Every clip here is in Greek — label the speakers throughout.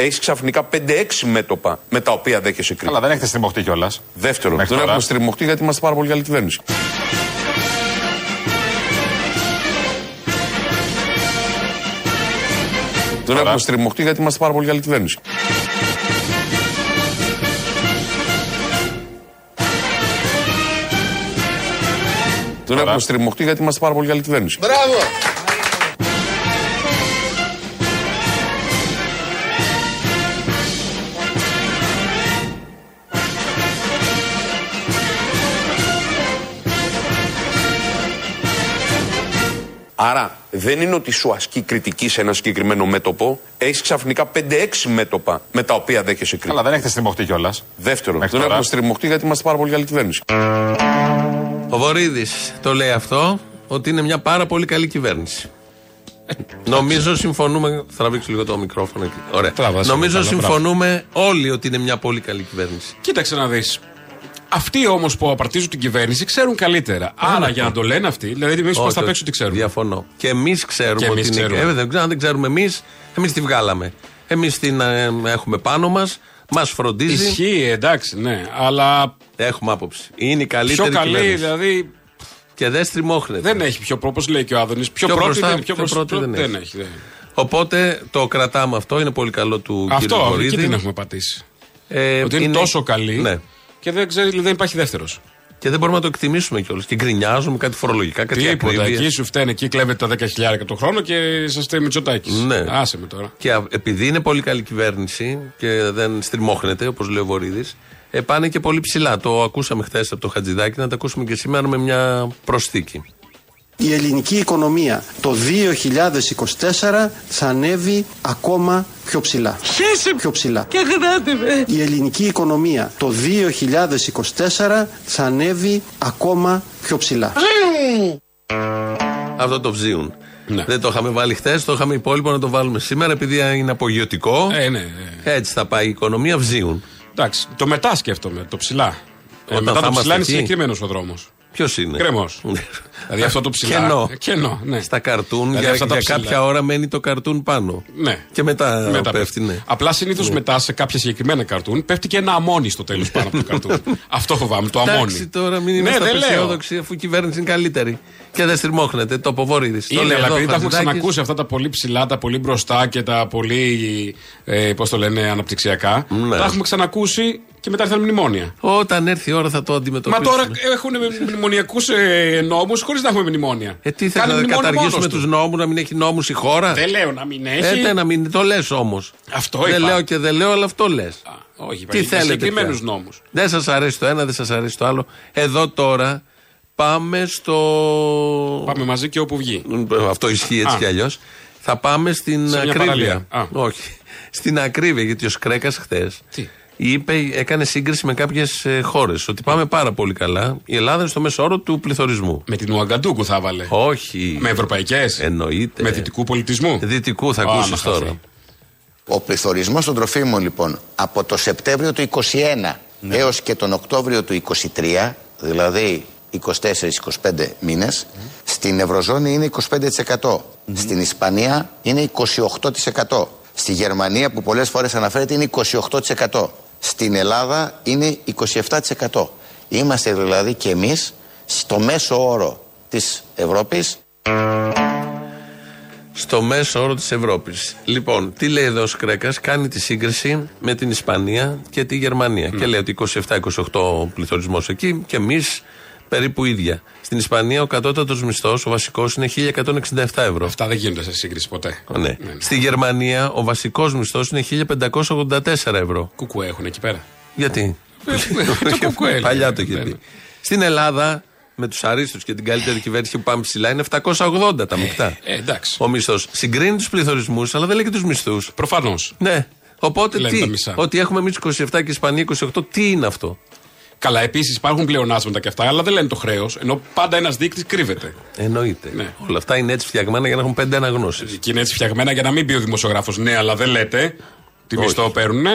Speaker 1: έχεις ξαφνικά 5-6 μέτωπα με τα οποία δέχεσαι κρίση.
Speaker 2: Αλλά δεν έχετε στριμωχτεί κιόλας.
Speaker 1: Δεύτερον,
Speaker 2: Μέχρι
Speaker 1: δεν
Speaker 2: τώρα.
Speaker 1: έχουμε στριμωχτεί γιατί είμαστε πάρα πολύ καλή κυβέρνηση. Δεν έχουμε στριμωχτεί γιατί είμαστε πάρα πολύ καλή κυβέρνηση. Δεν
Speaker 2: Τώρα.
Speaker 1: έχουμε στριμωχτεί γιατί είμαστε πάρα πολύ καλή κυβέρνηση.
Speaker 3: Μπράβο!
Speaker 1: Άρα δεν είναι ότι σου ασκεί κριτική σε ένα συγκεκριμένο μέτωπο. Έχεις ξαφνικά 5-6 μέτωπα με τα οποία δέχεσαι κριτική.
Speaker 2: Αλλά δεν έχετε στριμωχτεί κιόλας.
Speaker 1: Δεύτερον,
Speaker 2: Μέχρι
Speaker 1: δεν
Speaker 2: τώρα.
Speaker 1: έχουμε στριμωχτεί γιατί είμαστε πάρα πολύ καλή κυβέρνηση.
Speaker 4: Ο Βορύδης το λέει αυτό, ότι είναι μια πάρα πολύ καλή κυβέρνηση. Νομίζω συμφωνούμε. Θα τραβήξω λίγο το μικρόφωνο εκεί. Ωραία.
Speaker 5: Τράβασε,
Speaker 4: Νομίζω
Speaker 5: καλά,
Speaker 4: συμφωνούμε όλοι ότι είναι μια πολύ καλή κυβέρνηση.
Speaker 5: Κοίταξε να δεις. Αυτοί όμως που απαρτίζουν την κυβέρνηση ξέρουν καλύτερα. Άρα για να το λένε αυτοί, δηλαδή εμείς προ
Speaker 4: Όχι,
Speaker 5: τα
Speaker 4: όχι.
Speaker 5: παίξουν τι ξέρουν.
Speaker 4: Διαφωνώ. Και εμείς ξέρουμε
Speaker 5: Και εμείς
Speaker 4: ότι είναι.
Speaker 5: ξέρουμε.
Speaker 4: Ε, δεν, ξέρω, αν δεν ξέρουμε εμείς, εμείς τη βγάλαμε. Εμείς την ε, έχουμε πάνω μας, μας φροντίζει.
Speaker 5: Ισχύει, εντάξει, ναι. Αλλά
Speaker 4: Έχουμε άποψη. Είναι η καλύτερη
Speaker 5: πιο καλή,
Speaker 4: κυβέρνηση.
Speaker 5: δηλαδή
Speaker 4: Και δεν στριμώχνεται.
Speaker 5: δεν έχει πιο όπω λέει και ο Άδωνης. Πιο,
Speaker 4: Πιο
Speaker 5: πρώτη
Speaker 4: μπροστά,
Speaker 5: δεν, πιο
Speaker 4: πιο
Speaker 5: μπροστά-
Speaker 4: πρώτη δεν
Speaker 5: δεν
Speaker 4: έχει.
Speaker 5: έχει. δεν.
Speaker 4: Οπότε το κρατάμε αυτό, είναι πολύ καλό του κύριου
Speaker 5: Αυτό, εκεί
Speaker 4: Βορύδη.
Speaker 5: την έχουμε πατήσει.
Speaker 4: Ε,
Speaker 5: Ότι είναι, τόσο καλή
Speaker 4: Ναι.
Speaker 5: Και δεν, ξέρεις, δεν υπάρχει δεύτερος.
Speaker 4: Και δεν μπορούμε να το εκτιμήσουμε κιόλας. Και γκρινιάζουμε κάτι φορολογικά, κάτι
Speaker 5: Τίποτα.
Speaker 4: ακρίβειες.
Speaker 5: Εκεί σου φταίνε, εκεί κλέβετε τα 10.000 το χρόνο και είσαστε Μητσοτάκης.
Speaker 4: Ναι.
Speaker 5: Άσε με τώρα.
Speaker 4: Και α- επειδή είναι πολύ καλή κυβέρνηση και δεν στριμώχνεται, όπως λέει ο Βορύδης, ε, πάνε και πολύ ψηλά. Το ακούσαμε χθες από το Χατζηδάκι, να το ακούσουμε και σήμερα με μια προσθήκη.
Speaker 6: Η ελληνική οικονομία το 2024 θα ανέβει ακόμα πιο ψηλά. Πιο ψηλά. Και Η ελληνική οικονομία το 2024 θα ανέβει ακόμα πιο ψηλά.
Speaker 4: Αυτό το βζίουν.
Speaker 5: Ναι.
Speaker 4: Δεν το είχαμε βάλει χθες, το είχαμε υπόλοιπο να το βάλουμε σήμερα, επειδή είναι απογειωτικό.
Speaker 5: Ε, ναι, ναι.
Speaker 4: Έτσι θα πάει η οικονομία, βζίουν.
Speaker 5: Εντάξει, το μετά σκέφτομαι, το ψηλά. Ε,
Speaker 4: Όταν
Speaker 5: μετά
Speaker 4: θα
Speaker 5: το
Speaker 4: είμαστε
Speaker 5: ψηλά είναι
Speaker 4: εκεί.
Speaker 5: συγκεκριμένος ο δρόμος.
Speaker 4: Ποιος είναι;
Speaker 5: Κρεμό. δηλαδή αυτό το ψηλά.
Speaker 4: Κενό.
Speaker 5: Ε, Κενό, ναι.
Speaker 4: Στα καρτούν,
Speaker 5: Δηλαδή
Speaker 4: για,
Speaker 5: αυτά τα
Speaker 4: για
Speaker 5: ψηλά.
Speaker 4: κάποια ώρα μένει το καρτούν πάνω.
Speaker 5: Ναι.
Speaker 4: Και μετά,
Speaker 5: Μετά
Speaker 4: πέφτει, ναι.
Speaker 5: Απλά συνήθως μετά σε κάποια συγκεκριμένα καρτούν πέφτει και ένα αμόνι στο τέλος πάνω από το καρτούν. Αυτό φοβάμαι, το αμόνι.
Speaker 4: Εντάξει τώρα, μην
Speaker 5: Ναι,
Speaker 4: είμαστε
Speaker 5: δεν λέω.
Speaker 4: απεσιόδοξοι, αφού η κυβέρνηση είναι καλύτερη. Και δεν στριμώχνεται. Το αποβορείδη.
Speaker 5: Είναι, αλλά επειδή τα έχουμε ξανακούσει αυτά τα πολύ ψηλά, τα πολύ μπροστά και τα πολύ, ε, πώς το λένε, αναπτυξιακά.
Speaker 4: Ναι.
Speaker 5: Τα έχουμε ξανακούσει και μετά ήρθαν μνημόνια.
Speaker 4: Όταν έρθει η ώρα θα το
Speaker 5: Μα
Speaker 4: αντιμετωπίσουμε.
Speaker 5: τώρα έχουν μνημονιακούς ε, νόμους χωρίς να έχουμε μνημόνια.
Speaker 4: Ε, τι θες
Speaker 5: Κάνει
Speaker 4: να
Speaker 5: μνημόνιο
Speaker 4: καταργήσουμε
Speaker 5: μόνος
Speaker 4: τους
Speaker 5: του.
Speaker 4: νόμους, να μην έχει νόμους η χώρα;
Speaker 5: Δεν λέω να μην έχει.
Speaker 4: Ε, ναι, να μην το λες όμως.
Speaker 5: Αυτό
Speaker 4: Δεν
Speaker 5: είπα.
Speaker 4: λέω και δεν λέω, αλλά αυτό λες.
Speaker 5: Α, Όχι,
Speaker 4: Τι θέλετε.
Speaker 5: Συγκεκριμένους
Speaker 4: πια.
Speaker 5: νόμους.
Speaker 4: Δεν σας αρέσει το ένα, δεν σας αρέσει το άλλο. Εδώ τώρα πάμε στο.
Speaker 5: Πάμε μαζί και όπου βγει.
Speaker 4: Αυτό ισχύει έτσι
Speaker 5: Α.
Speaker 4: κι αλλιώς. Θα πάμε στην
Speaker 5: Σε μια
Speaker 4: ακρίβεια.
Speaker 5: παραλία. Α.
Speaker 4: Όχι. Στην ακρίβεια, γιατί ο Σκρέκας χθες
Speaker 5: Τι;
Speaker 4: είπε, έκανε σύγκριση με κάποιες χώρες. Ότι πάμε πάρα πολύ καλά. Η Ελλάδα είναι στο μέσο όρο του πληθωρισμού.
Speaker 5: Με την Ουαγκαντούκου θα βάλε.
Speaker 4: Όχι.
Speaker 5: Με ευρωπαϊκές.
Speaker 4: Εννοείται.
Speaker 5: Με δυτικού πολιτισμού.
Speaker 4: Δυτικού θα
Speaker 5: Α,
Speaker 4: ακούσεις
Speaker 5: να
Speaker 4: τώρα.
Speaker 5: χαθεί.
Speaker 3: Ο πληθωρισμός των τροφίμων λοιπόν από το Σεπτέμβριο του 21 έως και τον Οκτώβριο του 23, δηλαδή 24-25 μήνες, στην Ευρωζώνη είναι 25%. Στην Ισπανία είναι 28%. Στη Γερμανία που πολλές φορές αναφέρεται είναι 28%. Στην Ελλάδα είναι 27%. Είμαστε δηλαδή και εμείς στο μέσο όρο της Ευρώπης
Speaker 4: Στο μέσο όρο της Ευρώπης. Λοιπόν, τι λέει εδώ ο Σκρέκας, κάνει τη σύγκριση με την Ισπανία και τη Γερμανία. Και λέει ότι 27-28 πληθωρισμός εκεί και εμείς περίπου ίδια. Στην Ισπανία ο κατώτατος μισθός, ο βασικός, είναι 1167 ευρώ.
Speaker 5: Αυτά δεν γίνονται σε σύγκριση ποτέ.
Speaker 4: Ναι. Στη Γερμανία ο βασικός μισθός είναι 1584 ευρώ.
Speaker 5: Κουκουέ έχουν εκεί πέρα.
Speaker 4: Γιατί;
Speaker 5: το κουκουέ.
Speaker 4: Παλιά το
Speaker 5: λέει.
Speaker 4: είχε πει. Στην Ελλάδα, με τους αρίστους και την καλύτερη κυβέρνηση που πάμε ψηλά, είναι 780 τα μεικτά.
Speaker 5: Ε, εντάξει.
Speaker 4: Ο μισθός συγκρίνει τους πληθωρισμούς, αλλά δεν λέει και τους μισθούς.
Speaker 5: Προφανώς.
Speaker 4: Ναι. Οπότε
Speaker 5: Λένε τα
Speaker 4: τι,
Speaker 5: μισά.
Speaker 4: ότι έχουμε εμείς 27 και η Ισπανία 28, τι είναι αυτό;
Speaker 5: Καλά, επίσης υπάρχουν πλεονάσματα και αυτά, αλλά δεν λένε το χρέος. Ενώ πάντα ένας δείκτης κρύβεται.
Speaker 4: Εννοείται.
Speaker 5: Ναι.
Speaker 4: Όλα αυτά είναι έτσι φτιαγμένα για να έχουν πέντε αναγνώσεις.
Speaker 5: Και είναι έτσι φτιαγμένα για να μην πει ο δημοσιογράφος ναι, αλλά δεν λέτε. Τι
Speaker 4: Όχι.
Speaker 5: μισθό παίρνουν.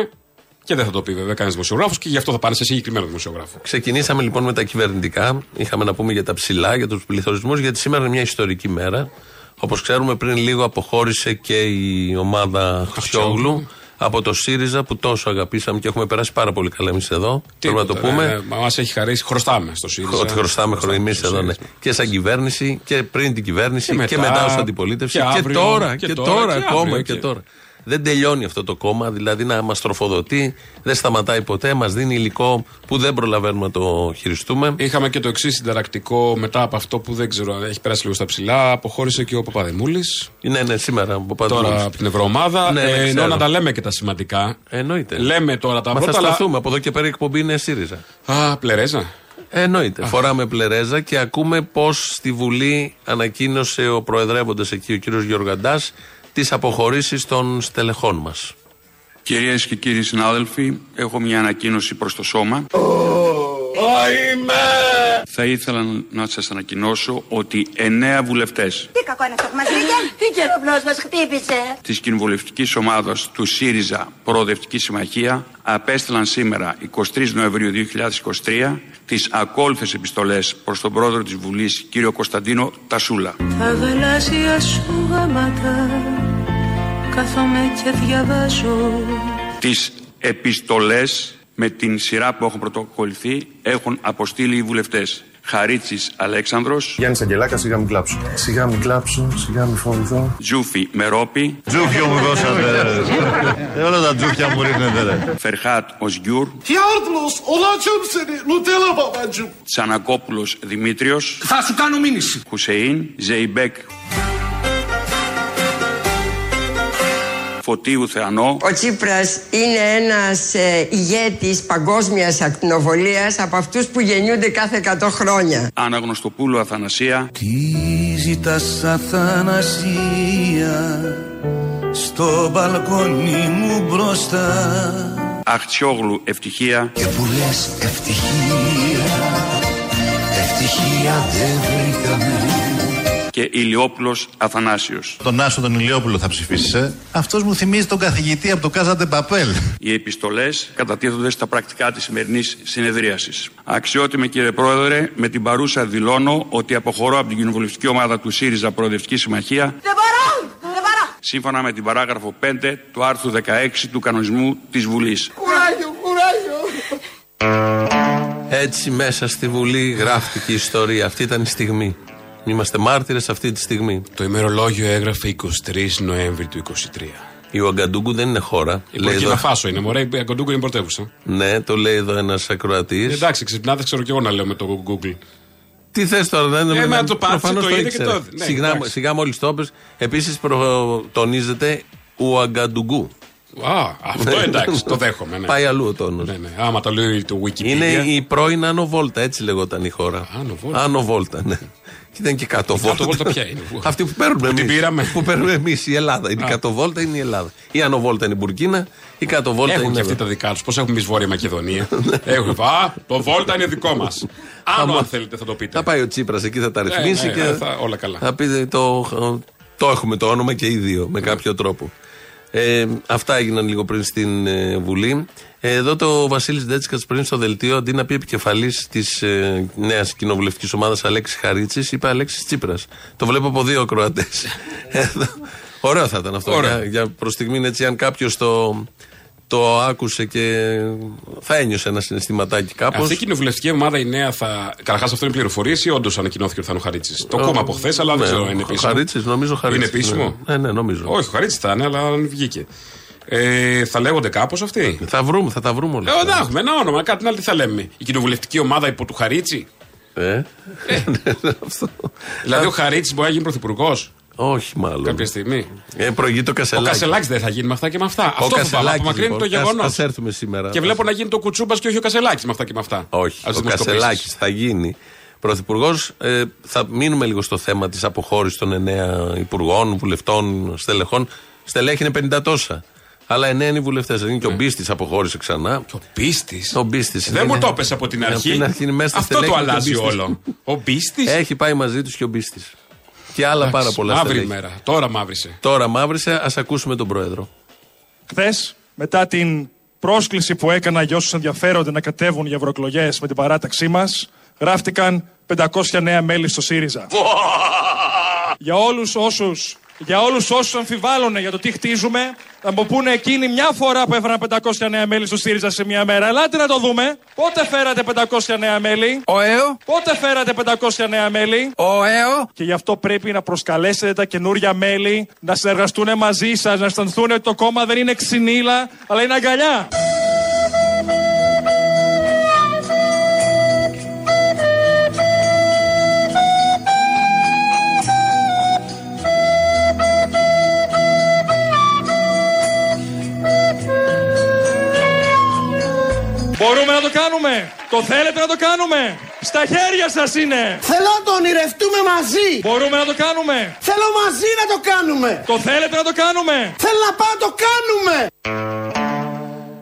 Speaker 5: Και δεν θα το πει βέβαια κανένας δημοσιογράφος και γι' αυτό θα πάνε σε συγκεκριμένο δημοσιογράφο.
Speaker 4: Ξεκινήσαμε λοιπόν με τα κυβερνητικά. Είχαμε να πούμε για τα ψηλά, για τους πληθωρισμούς, γιατί σήμερα είναι μια ιστορική μέρα. Όπως ξέρουμε, πριν λίγο αποχώρησε και η ομάδα Χρυσιόγλου από το ΣΥΡΙΖΑ που τόσο αγαπήσαμε και έχουμε περάσει πάρα πολύ καλά εμείς εδώ. Πρέπει να το πούμε.
Speaker 5: Μα έχει χαρίσει, χρωστάμε στο ΣΥΡΙΖΑ.
Speaker 4: Ότι χρωστάμε εμείς εδώ, ναι. Και σαν κυβέρνηση και πριν την κυβέρνηση και μετά, και μετά ως αντιπολίτευση. Και, και, τώρα, και, τώρα, ακόμα και τώρα. Δεν τελειώνει αυτό το κόμμα, δηλαδή να μας τροφοδοτεί, δεν σταματάει ποτέ, μας δίνει υλικό που δεν προλαβαίνουμε να το χειριστούμε.
Speaker 5: Είχαμε και το εξής συνταρακτικό μετά από αυτό που δεν ξέρω, έχει περάσει λίγο στα ψηλά. Αποχώρησε και ο Παπαδημούλης.
Speaker 4: Ναι, ναι, σήμερα. Ο
Speaker 5: τώρα από την Ευρωομάδα. Ναι, ε, ενώ να τα λέμε και τα σημαντικά.
Speaker 4: Εννοείται.
Speaker 5: Λέμε τώρα τα
Speaker 4: Μα
Speaker 5: πρώτα.
Speaker 4: Θα σταθούμε. Από εδώ και πέρα η εκπομπή είναι ΣΥΡΙΖΑ.
Speaker 5: Α, πλερέζα.
Speaker 4: Εννοείται. Α. Φοράμε πλερέζα και ακούμε πώς στη Βουλή ανακοίνωσε ο προεδρεύοντας εκεί, ο κύριος Γιωργαντά, τις αποχωρήσεις των στελεχών μας.
Speaker 7: Κυρίες και κύριοι συνάδελφοι, έχω μια ανακοίνωση προς το σώμα. Θα ήθελα να σας ανακοινώσω ότι εννέα βουλευτές
Speaker 8: Τι κακό είναι αυτό που μας Τι καιροπλός μας χτύπησε
Speaker 7: της κοινοβουλευτικής ομάδας του ΣΥΡΙΖΑ Προοδευτική Συμμαχία απέστειλαν σήμερα 23 Νοεμβρίου 2023 τις ακόλουθες επιστολές προς τον πρόεδρο της Βουλής κύριο Κωνσταντίνο Τασούλα.
Speaker 9: Τα γαλάζια σου γάματα κάθομαι και διαβάζω
Speaker 7: Τις επιστολές με την σειρά που έχουν πρωτοκολληθεί έχουν αποστείλει οι βουλευτές. Χαρίτσης Αλέξανδρος.
Speaker 10: Γιάννης Αγγελάκας, σιγά μην κλάψω. Σιγά μην κλάψω, σιγά μην φοβηθώ.
Speaker 7: Τζούφι Μερόπι.
Speaker 10: Τζούφιο μου δώσατε. ε, όλα τα τζούφια μου ρίχνετε, ρε.
Speaker 7: Φερχάτ Οσγιούρ.
Speaker 11: Yardılos, olacağım seni. Nutella babacım.
Speaker 7: Τσανακόπουλος Δημήτριος.
Speaker 11: Θα σου κάνω μήνυση.
Speaker 7: Χουσεϊν Ζεϊμπέκ Φωτίου Θεανό.
Speaker 12: Ο Τσίπρας είναι ένας ε, ηγέτης παγκόσμιας ακτινοβολίας από αυτούς που γεννιούνται κάθε 100 χρόνια.
Speaker 7: Αναγνωστοπούλου Αθανασία.
Speaker 13: Τι ζητάς Αθανασία στο μπαλκόνι μου μπροστά;
Speaker 7: Αχτσιόγλου Ευτυχία.
Speaker 13: Και που λες ευτυχία, ευτυχία δεν βρήκαμε
Speaker 7: και Ηλιόπουλος Αθανάσιος.
Speaker 10: Τον Άσο τον Ηλιόπουλο θα ψηφίσεις, ε; Αυτός μου θυμίζει τον καθηγητή από το Κάζατε Παπέλ.
Speaker 7: Οι επιστολές κατατίθενται στα πρακτικά της σημερινής συνεδρίασης. Αξιότιμη κύριε Πρόεδρε, με την παρούσα δηλώνω ότι αποχωρώ από την κοινοβουλευτική ομάδα του ΣΥΡΙΖΑ Προοδευτικής Συμμαχίας.
Speaker 8: Δεν μπορώ! Δεν μπορώ!
Speaker 7: Σύμφωνα με την παράγραφο 5 του άρθρου 16 του κανονισμού της Βουλής.
Speaker 11: Κουράγιο, κουράγιο!
Speaker 4: Έτσι μέσα στη Βουλή γράφτηκε η ιστορία. Αυτή ήταν η στιγμή. Είμαστε μάρτυρες αυτή τη στιγμή.
Speaker 5: Το ημερολόγιο έγραφε 23 Νοέμβρη του 23.
Speaker 4: Η Ογκαντούγκου δεν είναι χώρα.
Speaker 5: Η Μπουρκίνα Φάσο είναι, μωρέ. Η Ογκαντούγκου είναι πρωτεύουσα.
Speaker 4: Ναι, το λέει εδώ ένας ακροατής.
Speaker 5: Εντάξει, ξυπνάτε, ξέρω και εγώ να λέω με το Google.
Speaker 4: Τι θες τώρα, δεν
Speaker 5: είναι. Ε, με το πάτσε, το είδε και το.
Speaker 4: Ναι, σιγά, σιγά μόλι το είπε. Επίσης τονίζεται Ουαγκαντουγκού.
Speaker 5: Α, αυτό εντάξει, το δέχομαι. Ναι.
Speaker 4: Πάει αλλού ο τόνος.
Speaker 5: Ναι, ναι. Άμα το λέει το Wikipedia.
Speaker 4: Είναι η πρώην Άνω Βόλτα, έτσι λεγόταν η χώρα. Άνω Βόλτα, ναι. Και ήταν και κάτω βόλτα.
Speaker 5: Κάτω βόλτα ποια είναι.
Speaker 4: Αυτή που παίρνουμε εμείς. Που παίρνουμε εμείς η Ελλάδα. Η κάτω βόλτα είναι η Ελλάδα. Η άνω βόλτα είναι η Μπουρκίνα. Η κάτω βόλτα
Speaker 5: έχουν
Speaker 4: είναι.
Speaker 5: και αυτοί τα δικά τους. Πώς έχουμε εμείς Βόρεια Μακεδονία. έχουμε. Α, το βόλτα είναι δικό μας. Άνω αν θέλετε θα το πείτε.
Speaker 4: Θα πάει ο Τσίπρας εκεί, θα τα ρυθμίσει και.
Speaker 5: Όλα καλά.
Speaker 4: Θα πείτε το. Το έχουμε το όνομα και οι δύο με κάποιο τρόπο. Ε, αυτά έγιναν λίγο πριν στην ε, Βουλή. Ε, εδώ το Βασίλης Ντέτσικας πριν στο δελτίο, αντί να πει επικεφαλής της ε, νέας κοινοβουλευτικής ομάδας Αλέξης Χαρίτσης, είπε Αλέξης Τσίπρας. Το βλέπω από δύο ακροατές. Ωραίο θα ήταν αυτό. Για, για προς στιγμή έτσι, αν κάποιος το, το άκουσε και θα ένιωσε ένα συναισθηματάκι κάπως.
Speaker 5: Αυτή η κοινοβουλευτική ομάδα η νέα θα. Καταρχάς, αυτό είναι πληροφορίες ή όντως ανακοινώθηκε ότι θα είναι ο Χαρίτσης. Το κόμμα από χθες, αλλά δεν ξέρω αν είναι επίσημο.
Speaker 4: Χαρίτσης, νομίζω Χαρίτσης.
Speaker 5: Είναι επίσημο;
Speaker 4: Ναι, ναι, νομίζω.
Speaker 5: Όχι, ο Χαρίτσης θα είναι, αλλά αν βγήκε. Ε, θα λέγονται κάπως αυτοί;
Speaker 4: Θα βρούμε, θα τα βρούμε όλα.
Speaker 5: Ε, έχουμε ένα όνομα, κάτι άλλο τι θα λέμε. Η κοινοβουλευτική ομάδα υπό του Χαρίτσι.
Speaker 4: Ε. ε.
Speaker 5: δηλαδή ο Χαρίτσι μπορεί να γίνει πρωθυπουργός;
Speaker 4: Όχι, μάλλον.
Speaker 5: Κάποια στιγμή.
Speaker 4: Ε, προηγεί το Κασελάκη.
Speaker 5: Ο Κασελάκη δεν θα γίνει με αυτά και με αυτά. Ο Αυτό φοβάμαι. Απομακρύνει λοιπόν, το γεγονός.
Speaker 4: Α έρθουμε σήμερα.
Speaker 5: Και βλέπω να γίνει το Κουτσούμπας και όχι ο Κασελάκης με αυτά και με αυτά.
Speaker 4: Όχι. ο Κασελάκης θα γίνει πρωθυπουργός. Ε, θα μείνουμε λίγο στο θέμα της αποχώρησης των εννέα υπουργών, βουλευτών, στελεχών. Στελέχη είναι 50 τόσα. Αλλά εννέα είναι οι βουλευτές. Είναι και ο ναι. Μπίστης αποχώρησε ξανά.
Speaker 5: Και ο Μπίστης.
Speaker 4: Ο Μπίστης
Speaker 5: Δεν μου το έπεσε από την αρχή. Αυτό το αλλάζει όλο. Ο Μπίστης;
Speaker 4: Έχει πάει μαζί τους και ο Μπίστης. Και άλλα πάρα πολλά
Speaker 5: Μαύρη ημέρα. Τώρα μαύρησε.
Speaker 4: Τώρα μαύρησε. Α ακούσουμε τον πρόεδρο.
Speaker 14: Χθες, μετά την πρόσκληση που έκανα για όσους ενδιαφέρονται να κατέβουν για ευρωεκλογές με την παράταξή μας, γράφτηκαν 500 νέα μέλη στο ΣΥΡΙΖΑ. για όλους όσους για όλους όσους αμφιβάλλουν για το τι χτίζουμε, θα μου πούνε εκείνοι μια φορά που έφεραν 500 νέα μέλη στο ΣΥΡΙΖΑ σε μια μέρα. Ελάτε να το δούμε. Πότε φέρατε 500 νέα μέλη;
Speaker 15: Ο ΕΟ.
Speaker 14: Πότε φέρατε 500 νέα μέλη;
Speaker 15: Ο ΕΟ.
Speaker 14: Και γι' αυτό πρέπει να προσκαλέσετε τα καινούρια μέλη να συνεργαστούν μαζί σας, να αισθανθούν ότι το κόμμα δεν είναι ξυνήλα, αλλά είναι αγκαλιά. Μπορούμε να το κάνουμε. Το θέλετε να το κάνουμε. Στα χέρια σας είναι.
Speaker 11: Θέλω να το ονειρευτούμε μαζί.
Speaker 14: Μπορούμε να το κάνουμε.
Speaker 11: Θέλω μαζί να το κάνουμε.
Speaker 14: Το θέλετε να το κάνουμε.
Speaker 11: Θέλω να πάω να το κάνουμε.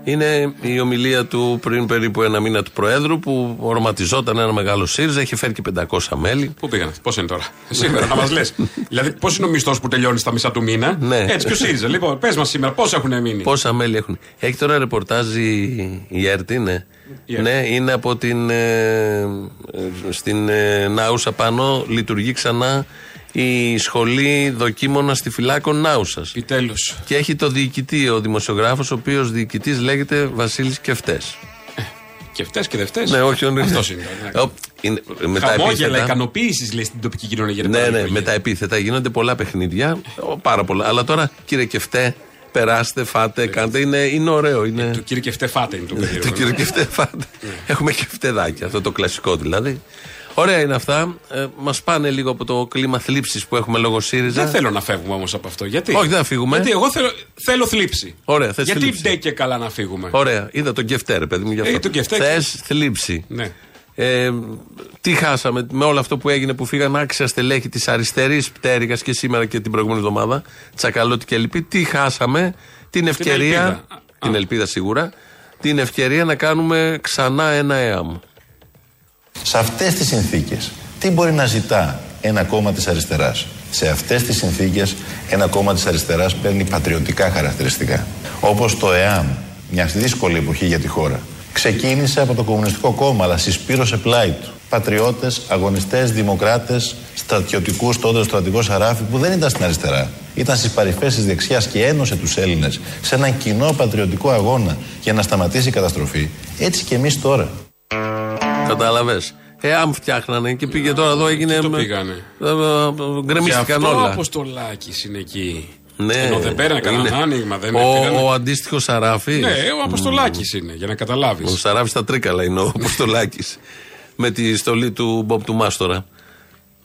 Speaker 4: Είναι η ομιλία του πριν περίπου ένα μήνα του Προέδρου που οραματιζόταν ένα μεγάλο ΣΥΡΙΖΑ, έχει φέρει και 500 μέλη.
Speaker 5: Πού πήγανε, πώς είναι τώρα. Σήμερα να μας λες. δηλαδή, πώς είναι ο μισθός που τελειώνει στα μισά του μήνα;
Speaker 4: Ναι.
Speaker 5: Έτσι και ο ΣΥΡΙΖΑ. Λοιπόν, πες μας σήμερα, πώς έχουν μείνει;
Speaker 4: Πόσα μέλη έχουν. Έχει τώρα ρεπορτάζ η, η ΕΡΤ, ναι.
Speaker 5: Η ΕΡΤ.
Speaker 4: Ναι, είναι από την. ε, ε, στην ε, Νάουσα πάνω, λειτουργεί ξανά η σχολή δοκίμωνα στη φυλάκων Νάουσας.
Speaker 5: Επιτέλους.
Speaker 4: Και έχει το διοικητή, ο δημοσιογράφος, ο οποίος διοικητής λέγεται Βασίλης Κεφτές.
Speaker 5: Και φταίει και δεν φταίει.
Speaker 4: Ναι, όχι, όχι.
Speaker 5: Αυτός είναι. ναι.
Speaker 4: Ο- είναι- με τα
Speaker 5: Χαμόγελα
Speaker 4: επίθετα-
Speaker 5: ικανοποίησης λέει στην τοπική κοινωνία για την
Speaker 4: Ναι, ναι,
Speaker 5: παραγωγή.
Speaker 4: με τα επίθετα γίνονται πολλά παιχνίδια. ο, Πάρα πολλά. Αλλά τώρα, κύριε Κεφτέ, περάστε, φάτε, κάντε. Είναι, είναι ωραίο. Είναι...
Speaker 5: Το κύριε και φταίει φάτε είναι το περίεργο.
Speaker 4: Το κύριο Κεφτέ, φάτε. Έχουμε και φτεδάκια, αυτό το κλασικό δηλαδή. Ωραία είναι αυτά. Ε, Μας πάνε λίγο από το κλίμα θλίψης που έχουμε λόγω ΣΥΡΙΖΑ.
Speaker 5: Δεν θέλω να φεύγουμε όμως από αυτό. Γιατί;
Speaker 4: Όχι, δεν θα φύγουμε.
Speaker 5: Γιατί εγώ θέλω, θέλω θλίψη.
Speaker 4: Ωραία, θες
Speaker 5: Γιατί
Speaker 4: θλίψη.
Speaker 5: ντε και καλά να φύγουμε;
Speaker 4: Ωραία, είδα τον Κεφτέ, ρε παιδί μου. γι' αυτό.
Speaker 5: Ε, τον Κεφτέ,
Speaker 4: Θες
Speaker 5: ξέρεις.
Speaker 4: θλίψη.
Speaker 5: Ναι.
Speaker 4: Ε, τι χάσαμε με όλο αυτό που έγινε που φύγαν άξια στελέχη τη αριστερή πτέρυγα και σήμερα και την προηγούμενη εβδομάδα, Τσακαλώτης και λοιποί. Τι χάσαμε, την ευκαιρία.
Speaker 5: ελπίδα.
Speaker 4: Την ελπίδα σίγουρα. Την ευκαιρία να κάνουμε ξανά ένα ΕΑΜ.
Speaker 10: Σε αυτές τις συνθήκες, τι μπορεί να ζητά ένα κόμμα της αριστεράς; Σε αυτές τις συνθήκες, ένα κόμμα της αριστεράς παίρνει πατριωτικά χαρακτηριστικά. Όπως το ΕΑΜ, μια δύσκολη εποχή για τη χώρα. Ξεκίνησε από το Κομμουνιστικό Κόμμα, αλλά συσπήρωσε πλάι του. Πατριώτες, αγωνιστές, δημοκράτες, στρατιωτικούς, τότε ο στρατηγός Σαράφη, που δεν ήταν στην αριστερά. Ήταν στις παρυφές της δεξιάς και ένωσε τους Έλληνες σε έναν κοινό πατριωτικό αγώνα για να σταματήσει η καταστροφή. Έτσι και εμείς τώρα.
Speaker 4: Κατάλαβες; ΕΑΜ φτιάχνανε και πήγε τώρα εδώ, έγινε.
Speaker 5: το
Speaker 4: με-
Speaker 5: πήγανε.
Speaker 4: Ε, ε, Γκρεμίστηκαν
Speaker 5: Γι' αυτό
Speaker 4: όλα.
Speaker 5: ο Αποστολάκη είναι εκεί.
Speaker 4: Ναι,
Speaker 5: Ενώ δεν πέρανε κανένα
Speaker 4: είναι.
Speaker 5: άνοιγμα. Δεν
Speaker 4: ο,
Speaker 5: πήρανε-
Speaker 4: ο αντίστοιχος Σαράφης.
Speaker 5: Ναι, ο Αποστολάκη είναι, για να καταλάβεις.
Speaker 4: Ο Σαράφης στα τρίκαλα είναι ο Αποστολάκη. με τη στολή του Μπομπ του Μάστορα.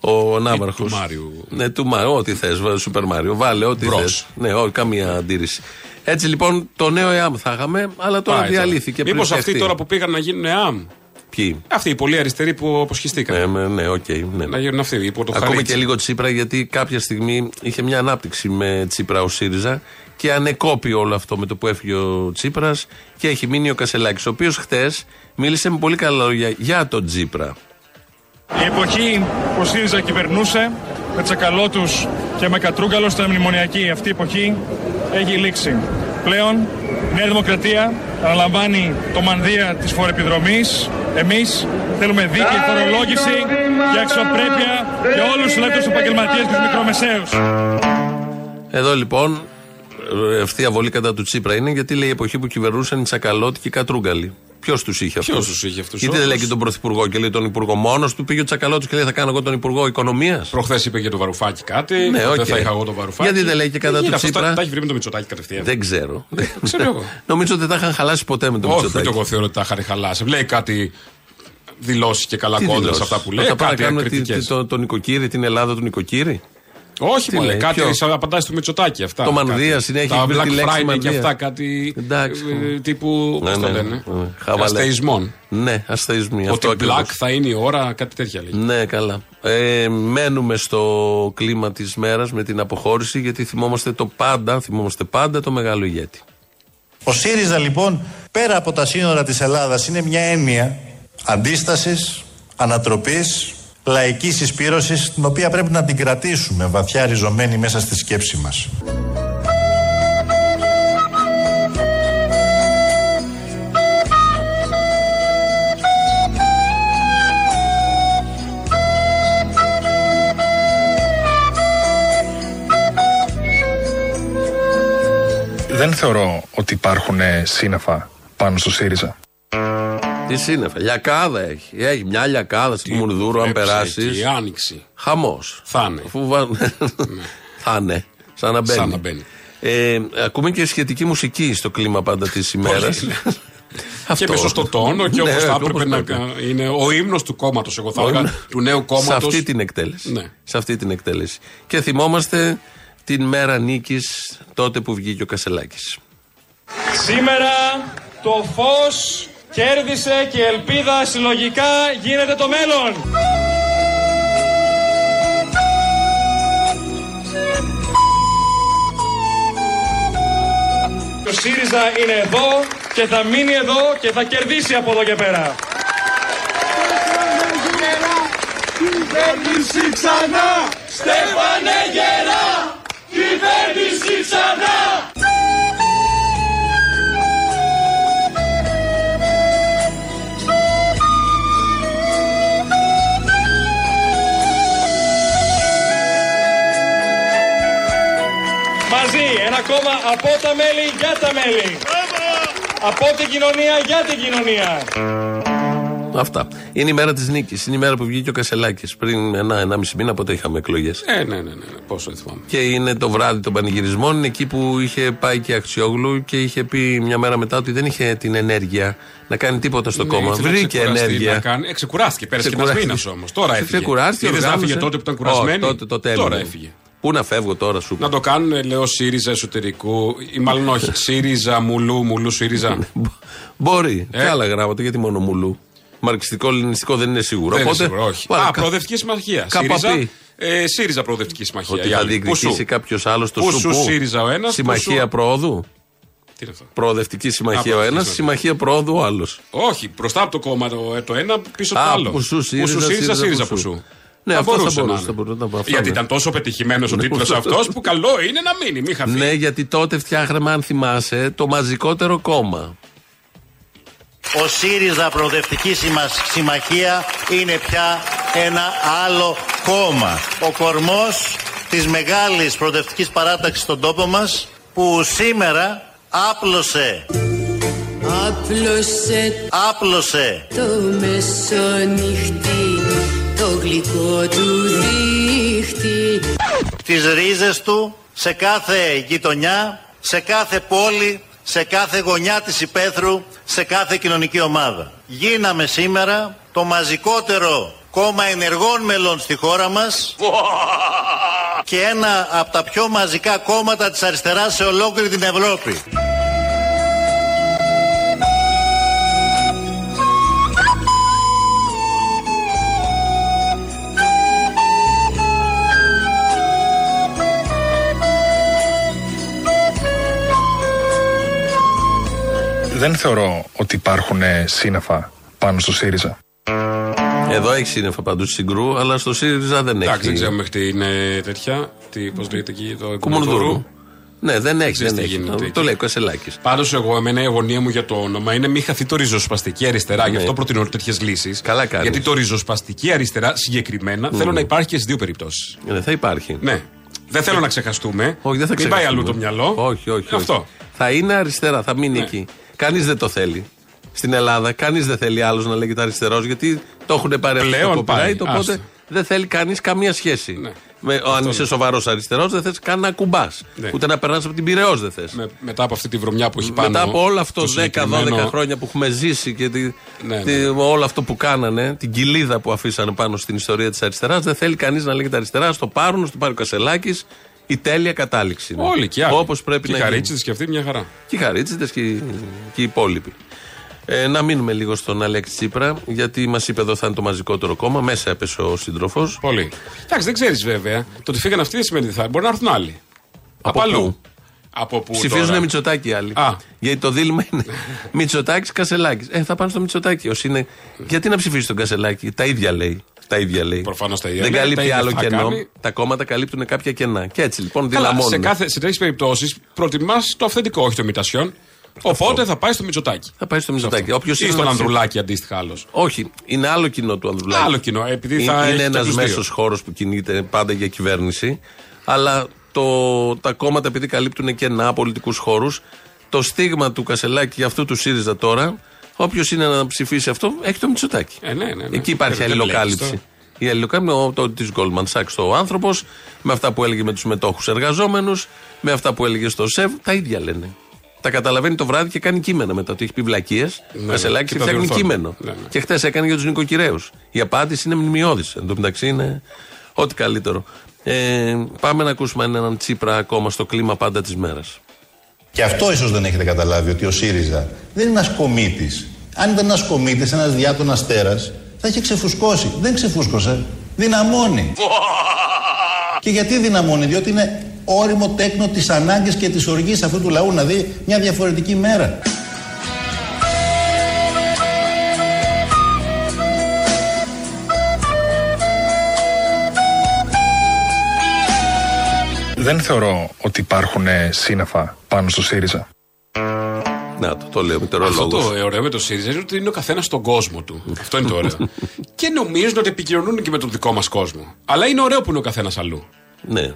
Speaker 4: Ο Ναύαρχος.
Speaker 5: του Μάριου.
Speaker 4: Ναι, του Μάριου. Ό,τι θες, Σούπερ Μάριο. Βάλε, ό,τι θες.
Speaker 5: Μπρος.
Speaker 4: Ναι, ό, καμία αντίρρηση. Έτσι λοιπόν το νέο ΕΑΜ θα είχαμε, αλλά τώρα διαλύθηκε. πριν
Speaker 5: Μήπως αυτοί
Speaker 4: φτιαχτεί.
Speaker 5: τώρα που πήγαν να γίνουν ΑΜ.
Speaker 4: Ποιοι;
Speaker 5: Αυτοί οι πολύ αριστεροί που αποσχιστήκαν.
Speaker 4: Ναι, ναι, ναι, οκ. ναι.
Speaker 5: Να γίνουν αυτοί υπό το
Speaker 4: Ακόμα
Speaker 5: Χαρίτση.
Speaker 4: και λίγο Τσίπρα, γιατί κάποια στιγμή είχε μια ανάπτυξη με Τσίπρα ο ΣΥΡΙΖΑ και ανεκόπη όλο αυτό με το που έφυγε ο Τσίπρας και έχει μείνει ο Κασελάκης, ο οποίος χτες μίλησε με πολύ καλά λόγια για τον Τσίπρα.
Speaker 14: Η εποχή που ο ΣΥΡΙΖΑ κυβερνούσε με τσακαλώτους και με κατρούγκαλο στα μνημονιακή αυτή η εποχή έχει λήξει. Πλέον η Νέα Δημοκρατία αναλαμβάνει το μανδύα της φορεπιδρομής. Εμείς θέλουμε δίκαιη φορολόγηση και αξιοπρέπεια για όλους τους ελεύθερους επαγγελματίες και τους μικρομεσαίους.
Speaker 4: Εδώ λοιπόν ευθεία βολή κατά του Τσίπρα είναι γιατί λέει η εποχή που κυβερνούσαν οι Τσακαλώτοι και οι Κατρούγκαλοι. Ποιος τους είχε αυτούς;
Speaker 5: Ποιος τους είχε αυτούς;
Speaker 4: Γιατί δεν
Speaker 5: όλους;
Speaker 4: λέει και τον Πρωθυπουργό και λέει τον Υπουργό. Μόνος του πήγε ο Τσακαλώτης και λέει θα κάνω εγώ τον Υπουργό Οικονομίας.
Speaker 5: Προχθές είπε για το βαρουφάκι κάτι.
Speaker 4: Ναι,
Speaker 5: δεν
Speaker 4: οκ.
Speaker 5: θα είχα εγώ το βαρουφάκι.
Speaker 4: Γιατί δεν λέει και κατά
Speaker 5: Ε,
Speaker 4: του
Speaker 5: είναι αυτός
Speaker 4: Τσίπρα;
Speaker 5: Τα, τα έχει βρει με το Μητσοτάκι κατευθείαν.
Speaker 4: Δεν ξέρω.
Speaker 5: ξέρω εγώ.
Speaker 4: Νομίζω ότι δεν τα είχαν χαλάσει ποτέ με τον
Speaker 5: Όχι,
Speaker 4: Μητσοτάκη.
Speaker 5: ούτε εγώ θεωρώ ότι τα είχαν χαλάσει. Λέει κάτι δηλώσει και καλά
Speaker 4: Τι
Speaker 5: κόντρα σε
Speaker 4: δηλώσεις;
Speaker 5: αυτά που λέει.
Speaker 4: Θα πάμε να
Speaker 5: Κάτι
Speaker 4: κάνουμε τη-
Speaker 5: ακριτικές.
Speaker 4: τη- το- τον νοικοκύρη, την Ελλάδα του νοικοκύρη.
Speaker 5: Όχι,
Speaker 4: Τι
Speaker 5: μου λέει
Speaker 4: λέει,
Speaker 5: κάτι
Speaker 4: ποιο;
Speaker 5: σαν απαντάει στο Μητσοτάκι αυτά.
Speaker 4: Το Μανδύα
Speaker 5: κάτι.
Speaker 4: συνέχεια
Speaker 5: Τα
Speaker 4: έχει βρει τη
Speaker 5: Black
Speaker 4: λέξη
Speaker 5: Friday και
Speaker 4: Μανδύα.
Speaker 5: αυτά κάτι.
Speaker 4: Εντάξει.
Speaker 5: ε, τύπου.
Speaker 4: Ναι,
Speaker 5: Πώς το
Speaker 4: ναι,
Speaker 5: λένε.
Speaker 4: ναι. Χαβαλέ.
Speaker 5: Αστεϊσμών.
Speaker 4: Ναι, αστεϊσμοί.
Speaker 5: Ότι
Speaker 4: αυτό
Speaker 5: black
Speaker 4: ακριβώς.
Speaker 5: θα είναι η ώρα, κάτι τέτοια λέει.
Speaker 4: Ναι, καλά. Ε, μένουμε στο κλίμα της μέρας με την αποχώρηση γιατί θυμόμαστε το πάντα, θυμόμαστε πάντα το μεγάλο ηγέτη.
Speaker 10: Ο ΣΥΡΙΖΑ λοιπόν πέρα από τα σύνορα της Ελλάδας είναι μια έννοια αντίστασης, ανατροπής, λαϊκής συσπήρωσης την οποία πρέπει να την κρατήσουμε βαθιά ριζωμένη μέσα στη σκέψη μας.
Speaker 14: Δεν θεωρώ ότι υπάρχουν ε, σύννεφα πάνω στο ΣΥΡΙΖΑ.
Speaker 4: Τι σύννεφα, λιακάδα έχει. Έχει μια λιακάδα στην Μουρδούρο, αν
Speaker 5: βλέπεις
Speaker 4: περάσεις.
Speaker 5: εκεί, άνοιξη.
Speaker 4: Χαμός.
Speaker 5: Θα είναι.
Speaker 4: Θα είναι. Σαν να μπαίνει.
Speaker 5: Σαν να μπαίνει.
Speaker 4: Ε, ακούμε και σχετική μουσική στο κλίμα πάντα της ημέρας.
Speaker 5: Και με σωστό τόνο και
Speaker 4: Ναι,
Speaker 5: όπως θα
Speaker 4: όπως
Speaker 5: έπρεπε να
Speaker 4: πρέπει.
Speaker 5: είναι ο ύμνος του κόμματος, εγώ θα
Speaker 4: Ο
Speaker 5: έλεγα,
Speaker 4: ύμνος-
Speaker 5: του νέου
Speaker 4: Σε
Speaker 5: κόμματο.
Speaker 4: αυτή την εκτέλεση.
Speaker 5: Ναι.
Speaker 4: Σε αυτή την εκτέλεση. Και θυμόμαστε την μέρα νίκης τότε που βγήκε ο Κασελάκης.
Speaker 14: Σήμερα το φως κέρδισε και η ελπίδα συλλογικά γίνεται το μέλλον. Ο ΣΥΡΙΖΑ είναι εδώ και θα μείνει εδώ και θα κερδίσει από εδώ και πέρα.
Speaker 11: Κυβέρνηση ξανά! Στέφανε γερά! Κυβέρνηση ξανά!
Speaker 14: Μαζί, ένα κόμμα από τα μέλη για τα μέλη. Από την κοινωνία για την κοινωνία.
Speaker 4: Αυτά. Είναι η μέρα της νίκης. Είναι η μέρα που βγήκε ο Κασελάκης. Πριν ένα-ενάμιση μήνα, πότε είχαμε εκλογές.
Speaker 5: Ε, ναι, ναι, ναι, ναι. Πόσο δεν θυμάμαι.
Speaker 4: Και είναι το βράδυ των πανηγυρισμών. Είναι εκεί που είχε πάει και Αξιόγλου και είχε πει μια μέρα μετά ότι δεν είχε την ενέργεια να κάνει τίποτα στο
Speaker 5: Ναι,
Speaker 4: κόμμα.
Speaker 5: ήθελε να
Speaker 4: Βρήκε
Speaker 5: ξεκουραστεί,
Speaker 4: ενέργεια.
Speaker 5: να κάνει- Ε, ξεκουράστηκε. Πέρασε και ένας
Speaker 4: Ξεκουράστηκε.
Speaker 5: μήνας όμως. Τώρα έφυγε.
Speaker 4: Ξεκουράστηκε.
Speaker 5: Είδες να
Speaker 4: οργάνωσε.
Speaker 5: έφυγε τότε που ήταν κουρασμένη.
Speaker 4: Όχι, τότε, τότε
Speaker 5: Τώρα
Speaker 4: έμεινε.
Speaker 5: έφυγε.
Speaker 4: Πού να φεύγω τώρα, σου
Speaker 5: Να το κάνουν, λέω, ΣΥΡΙΖΑ εσωτερικού, ή μάλλον όχι, ΣΥΡΙΖΑ, Μουλού, Μουλού, ΣΥΡΙΖΑ.
Speaker 4: Μπορεί.
Speaker 5: Ε.
Speaker 4: Και άλλα γράμματα, γιατί μόνο μουλού. Μαρξιστικό, λινιστικό δεν είναι σίγουρο.
Speaker 5: Δεν είναι
Speaker 4: Οπότε,
Speaker 5: σίγουρο, όχι.
Speaker 4: Πάρα,
Speaker 5: Α,
Speaker 4: κα-
Speaker 5: προοδευτική συμμαχία.
Speaker 4: ΚΑΠΑΠΗ.
Speaker 5: ΣΥΡΙΖΑ, ε, ΣΥΡΙΖΑ προοδευτική συμμαχία.
Speaker 4: Ότι
Speaker 5: Οι
Speaker 4: θα
Speaker 5: άλλοι.
Speaker 4: διεκδικήσει
Speaker 5: Πού
Speaker 4: κάποιος άλλος το
Speaker 5: Πού
Speaker 4: σου.
Speaker 5: σου
Speaker 4: πού;
Speaker 5: ΣΥΡΙΖΑ ο ένας, πού
Speaker 4: Συμμαχία
Speaker 5: σου-
Speaker 4: προόδου;
Speaker 5: Τι είναι αυτό;
Speaker 4: Προοδευτική συμμαχία ο ένας,
Speaker 5: προοδευτική
Speaker 4: συμμαχία προόδου ο άλλος.
Speaker 5: Όχι, μπροστά από το κόμμα το, ε, το ένα, πίσω το
Speaker 4: Α,
Speaker 5: άλλο.
Speaker 4: που σου, ΣΥΡΙΖΑ,
Speaker 5: Που σου ΣΥΡΙΖΑ,
Speaker 4: ΣΥΡΙΖΑ,
Speaker 5: ΣΥΡΙΖΑ
Speaker 4: που
Speaker 5: που
Speaker 4: σου.
Speaker 5: σου.
Speaker 4: Ναι,
Speaker 5: Θα
Speaker 4: αυτός θα
Speaker 5: μπορούσε να
Speaker 4: μπορούσε,
Speaker 5: είναι.
Speaker 4: θα μπορούσε να πω. Αυτό
Speaker 5: Γιατί
Speaker 4: ναι.
Speaker 5: ήταν τόσο πετυχημένος ο
Speaker 4: Ναι,
Speaker 5: τίτλος
Speaker 4: αυτό.
Speaker 5: αυτός που καλό είναι να μείνει, μην χαθεί.
Speaker 4: Ναι, γιατί τότε φτιάχναμε, αν θυμάσαι, το μαζικότερο κόμμα.
Speaker 15: Ο ΣΥΡΙΖΑ Προοδευτική Συμμα- Συμμαχία είναι πια ένα άλλο κόμμα. Ο κορμός της μεγάλης προοδευτικής παράταξης στον τόπο μας που σήμερα άπλωσε,
Speaker 9: Άπλωσε
Speaker 15: άπλωσε
Speaker 9: το μεσονύχτη το γλυκό του δίχτυ
Speaker 15: τις ρίζες του σε κάθε γειτονιά, σε κάθε πόλη, σε κάθε γωνιά της υπαίθρου, σε κάθε κοινωνική ομάδα. Γίναμε σήμερα το μαζικότερο κόμμα ενεργών μελών στη χώρα μας και ένα από τα πιο μαζικά κόμματα της αριστεράς σε ολόκληρη την Ευρώπη.
Speaker 14: Δεν θεωρώ ότι υπάρχουν ε, σύννεφα πάνω στο ΣΥΡΙΖΑ.
Speaker 4: Εδώ έχει σύννεφα παντού στη Συγκρού, αλλά στο ΣΥΡΙΖΑ δεν έχει.
Speaker 5: Εντάξει, δεν ξέρουμε μέχρι τι είναι τέτοια. Τι, πώς λέγεται εκεί, το
Speaker 4: Κουμουνδούρου. Ναι, δεν έχει.
Speaker 5: ξέρεις
Speaker 4: Δεν
Speaker 5: τι
Speaker 4: έχει.
Speaker 5: γίνεται εκεί.
Speaker 4: Το λέει ο Κασελάκης.
Speaker 5: Πάντως, εγώ, εμένα η αγωνία μου για το όνομα είναι μην χαθεί το ριζοσπαστική αριστερά.
Speaker 4: Ναι.
Speaker 5: Γι' αυτό προτείνω τέτοιες λύσεις.
Speaker 4: Καλά κάνεις.
Speaker 5: Γιατί το ριζοσπαστική αριστερά συγκεκριμένα θέλω να υπάρχει και στις δύο περιπτώσεις.
Speaker 4: Ναι, θα υπάρχει.
Speaker 5: Ναι. Δεν θέλω να ξεχαστούμε.
Speaker 4: Όχι, δεν θα
Speaker 5: Μην πάει
Speaker 4: ξεχαστούμε.
Speaker 5: αλλού το μυαλό.
Speaker 4: Όχι, όχι.
Speaker 5: Αυτό.
Speaker 4: όχι. Θα είναι αριστερά, θα μείνει
Speaker 5: Ναι.
Speaker 4: εκεί. Κανείς δεν το θέλει. Στην Ελλάδα, κανείς δεν θέλει άλλος να λέγεται αριστερός, γιατί το έχουν πάρει αυτό
Speaker 5: Πλέον
Speaker 4: το
Speaker 5: πάει.
Speaker 4: copyright, οπότε
Speaker 5: Άστο.
Speaker 4: δεν θέλει κανείς καμία σχέση.
Speaker 5: Ναι.
Speaker 4: Με, αν είσαι σοβαρός αριστερός, δεν θες καν να κουμπάς.
Speaker 5: Ναι.
Speaker 4: Ούτε να περνάς από την πυρεό δεν θες.
Speaker 5: Με, μετά από αυτή τη βρωμιά που έχει πάνω.
Speaker 4: Μετά από όλο αυτό
Speaker 5: το
Speaker 4: 10-12
Speaker 5: συγκεκριμένο-
Speaker 4: χρόνια που έχουμε ζήσει και τη,
Speaker 5: Ναι,
Speaker 4: τη-
Speaker 5: ναι.
Speaker 4: όλο αυτό που κάνανε, την κοιλίδα που αφήσανε πάνω στην ιστορία της αριστεράς, δεν θέλει κανείς να λέγεται αριστερά. Στο πάρουν, στο πάρει ο Κασελάκης. Η τέλεια κατάληξη. είναι.
Speaker 5: Όλοι και άλλοι.
Speaker 4: Όπως πρέπει
Speaker 5: και
Speaker 4: να
Speaker 5: οι
Speaker 4: γίνει.
Speaker 5: Χαρίτσιδες και αυτοί μια χαρά.
Speaker 4: Και οι Χαρίτσιδες και, οι- και οι υπόλοιποι. Ε, να μείνουμε λίγο στον Αλέξη Τσίπρα, γιατί μας είπε εδώ θα είναι το μαζικότερο κόμμα. Μέσα έπεσε ο σύντροφος.
Speaker 5: Πολύ. Εντάξει, δεν ξέρεις βέβαια. Το ότι φύγαν αυτοί δεν σημαίνει ότι θα. Μπορεί να έρθουν άλλοι.
Speaker 4: Από
Speaker 5: αλλού.
Speaker 4: πού;
Speaker 5: Από πού.
Speaker 4: Ψηφίζουν
Speaker 5: τώρα;
Speaker 4: Μητσοτάκη οι άλλοι.
Speaker 5: Α.
Speaker 4: Γιατί το δίλημα είναι Μητσοτάκης Κασελάκης. Ε, θα πάνε στο Μητσοτάκη. Όσοι είναι... Γιατί να ψηφίσει τον Κασελάκη; Τα ίδια λέει. Τα ίδια λέει.
Speaker 5: Προφανώς τα ίδια
Speaker 4: Δεν
Speaker 5: λέει, τα
Speaker 4: καλύπτει
Speaker 5: ίδια
Speaker 4: άλλο
Speaker 5: θα
Speaker 4: κενό.
Speaker 5: κάνει.
Speaker 4: Τα κόμματα καλύπτουν κάποια κενά. Και έτσι λοιπόν
Speaker 5: Καλά,
Speaker 4: δυναμώνουν.
Speaker 5: σε, κάθε, σε τέτοιε περιπτώσεις προτιμάς το αυθεντικό, όχι το ημιτασιόν. Οπότε θα πάει στο Μητσοτάκι.
Speaker 4: Θα πάει στο Μητσοτάκη. Όποιος
Speaker 5: Ή
Speaker 4: είναι
Speaker 5: στον
Speaker 4: να ψηφίσει.
Speaker 5: Ανδρουλάκη αντίστοιχα άλλος.
Speaker 4: Όχι, είναι άλλο κοινό του Ανδρουλάκη.
Speaker 5: Άλλο κοινό, επειδή θα
Speaker 4: είναι
Speaker 5: έχει και
Speaker 4: ένας
Speaker 5: τους δύο.
Speaker 4: μέσος χώρος που κινείται πάντα για κυβέρνηση. Αλλά το, τα κόμματα επειδή καλύπτουν κενά πολιτικούς χώρους, το στίγμα του Κασελάκη για αυτού του ΣΥΡΙΖΑ τώρα, όποιος είναι να ψηφίσει αυτό, έχει το Μητσοτάκι.
Speaker 5: Ε, ναι, ναι, ναι.
Speaker 4: Εκεί υπάρχει
Speaker 5: Δεν- δεν
Speaker 4: αλληλοκάλυψη.
Speaker 5: βλέπεις
Speaker 4: Η αλληλοκάλυψη το, της Goldman Sachs ο άνθρωπος, με αυτά που έλεγε με τους μετόχους εργαζόμενους, με αυτά που έλεγε στο ΣΕΒ, τα ίδια λένε. Τα καταλαβαίνει το βράδυ και κάνει κείμενα μετά. Το έχει πει βλακίες.
Speaker 5: Ναι,
Speaker 4: Κασελάκη
Speaker 5: και
Speaker 4: και
Speaker 5: τα
Speaker 4: φτιάχνει
Speaker 5: διορθώνει.
Speaker 4: κείμενο.
Speaker 5: Ναι, ναι.
Speaker 4: Και χθε έκανε για τους νοικοκυρέους. Η απάντηση είναι μνημειώδης. Εν τω μεταξύ είναι ό,τι καλύτερο. Ε, πάμε να ακούσουμε έναν Τσίπρα ακόμα στο κλίμα πάντα της μέρας.
Speaker 10: Και αυτό ίσως δεν έχετε καταλάβει ότι ο ΣΥΡΙΖΑ δεν είναι ένας κομίτης. Αν ήταν ένας κομίτης, ένας διάτονας τέρα, θα είχε ξεφουσκώσει. Δεν ξεφούσκωσε. Δυναμώνει. και γιατί δυναμώνει, διότι είναι όριμο τέκνο τη ανάγκη και τη οργή αυτού του λαού να δει μια διαφορετική μέρα.
Speaker 16: Δεν θεωρώ ότι υπάρχουν ε, σύννεφα πάνω στο ΣΥΡΙΖΑ.
Speaker 4: Να το, το λέω
Speaker 5: Αυτό
Speaker 4: μετερολόγο.
Speaker 5: το ωραίο με το ΣΥΡΙΖΑ είναι ότι είναι ο καθένας στον κόσμο του. Αυτό είναι το ωραίο. και νομίζουν ότι επικοινωνούν και με τον δικό μας κόσμο. Αλλά είναι ωραίο που είναι ο καθένας αλλού.
Speaker 4: Ναι.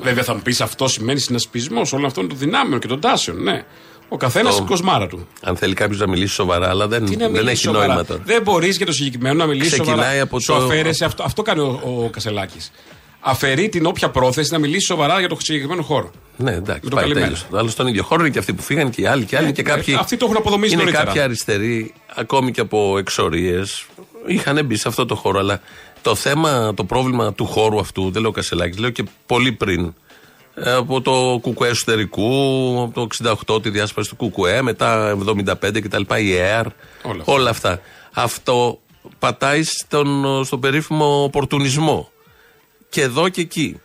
Speaker 5: Βέβαια θα μου πεις αυτό σημαίνει συνασπισμός όλων αυτών των δυνάμεων και των τάσεων. Ναι. Ο καθένας
Speaker 4: Το-
Speaker 5: στην κοσμάρα του.
Speaker 4: Αν θέλει κάποιος να μιλήσει σοβαρά, αλλά δεν,
Speaker 5: Τι να
Speaker 4: δεν
Speaker 5: μιλήσει
Speaker 4: έχει
Speaker 5: σοβαρά;
Speaker 4: νόημα τώρα.
Speaker 5: Δεν μπορείς για το συγκεκριμένο να μιλήσεις
Speaker 4: Ξεκινάει
Speaker 5: σοβαρά.
Speaker 4: από
Speaker 5: Σου
Speaker 4: το-
Speaker 5: αφαίρεσε αυτό, αυτό κάνει ο, ο Κασελάκης. Αφαιρεί την όποια πρόθεση να μιλήσει σοβαρά για το συγκεκριμένο χώρο.
Speaker 4: Ναι, εντάξει,
Speaker 5: Με το
Speaker 4: πάει
Speaker 5: καλημέρα.
Speaker 4: τέλος. Αλλά στον ίδιο χώρο είναι και αυτοί που φύγαν και οι άλλοι και άλλοι.
Speaker 5: Ναι,
Speaker 4: και
Speaker 5: ναι,
Speaker 4: κάποιοι,
Speaker 5: αυτοί το έχουν αποδομήσει
Speaker 4: Είναι
Speaker 5: νωρίτερα.
Speaker 4: κάποιοι αριστεροί, ακόμη και από εξορίες, είχαν μπει σε αυτό το χώρο. Αλλά το θέμα, το πρόβλημα του χώρου αυτού, δεν λέω Κασελάκης, λέω και πολύ πριν. ε, Από το κουκουέ εσωτερικού, από το 68 τη διάσπαση του κουκουέ, μετά 75 κτλ. Η ΕΑΡ,
Speaker 5: Όλα
Speaker 4: όλα
Speaker 5: αυτά.
Speaker 4: αυτά. Αυτό πατάει στον, στον περίφημο οπορτουνισμό. Και εδώ και εκεί.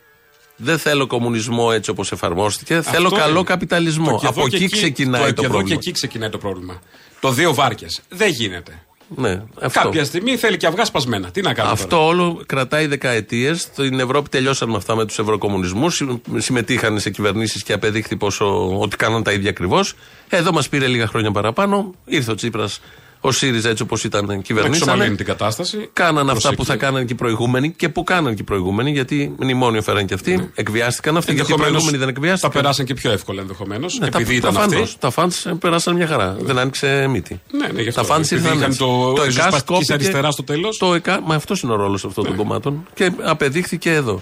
Speaker 4: Δεν θέλω κομμουνισμό έτσι όπως εφαρμόστηκε. θέλω
Speaker 5: Αυτό
Speaker 4: καλό
Speaker 5: είναι.
Speaker 4: καπιταλισμό.
Speaker 5: Το και εδώ
Speaker 4: Από
Speaker 5: και
Speaker 4: εκεί ξεκινάει
Speaker 5: το,
Speaker 4: το,
Speaker 5: και εδώ
Speaker 4: πρόβλημα.
Speaker 5: και εκεί ξεκινάει το πρόβλημα. Το δύο βάρκες. Δεν γίνεται.
Speaker 4: Ναι, αυτό.
Speaker 5: Κάποια στιγμή θέλει και αυγά σπασμένα. Τι να κάνουμε.
Speaker 4: Αυτό όλο κρατάει δεκαετίες. Στην Ευρώπη τελειώσαν με αυτά με τους ευρωκομμουνισμούς. Συμμετείχαν σε κυβερνήσεις και απεδείχθη πόσο ότι κάναν τα ίδια ακριβώς. Εδώ μας πήρε λίγα χρόνια παραπάνω. Ήρθε ο Τσίπρας, ο ΣΥΡΙΖΑ έτσι όπως ήταν
Speaker 5: τώρα.
Speaker 4: κυβερνήσανε.
Speaker 5: Εξομαλύνει την κατάσταση.
Speaker 4: Κάναν αυτά που
Speaker 5: Προσέξει.
Speaker 4: θα κάνανε και οι προηγούμενοι και που κάναν και οι προηγούμενοι, γιατί μνημόνιο φέραν και αυτοί. Εκβιάστηκαν αυτοί, γιατί οι
Speaker 5: Ενδεχομένως
Speaker 4: προηγούμενοι δεν
Speaker 5: Τα
Speaker 4: εκβιάστηκαν.
Speaker 5: περάσαν και πιο εύκολα ενδεχομένως.
Speaker 4: Ναι, τα,
Speaker 5: επειδή ήταν
Speaker 4: προφανώς.
Speaker 5: αυτοί.
Speaker 4: Τα φαντς περάσαν μια χαρά. Δεν άνοιξε μύτη.
Speaker 5: Ναι, ναι, γι' αυτό.
Speaker 4: Τα φαντς
Speaker 5: Επειδή
Speaker 4: ήρθαν
Speaker 5: είχαν
Speaker 4: έτσι.
Speaker 5: το
Speaker 4: ΕΚΑΣ
Speaker 5: ριζοσπαστικής
Speaker 4: κόπηκε-
Speaker 5: αριστεράς στο τέλος.
Speaker 4: Το ΕΚΑ, μα αυτός είναι ο ρόλος αυτών των κομμάτων. Και απεδείχθηκε εδώ.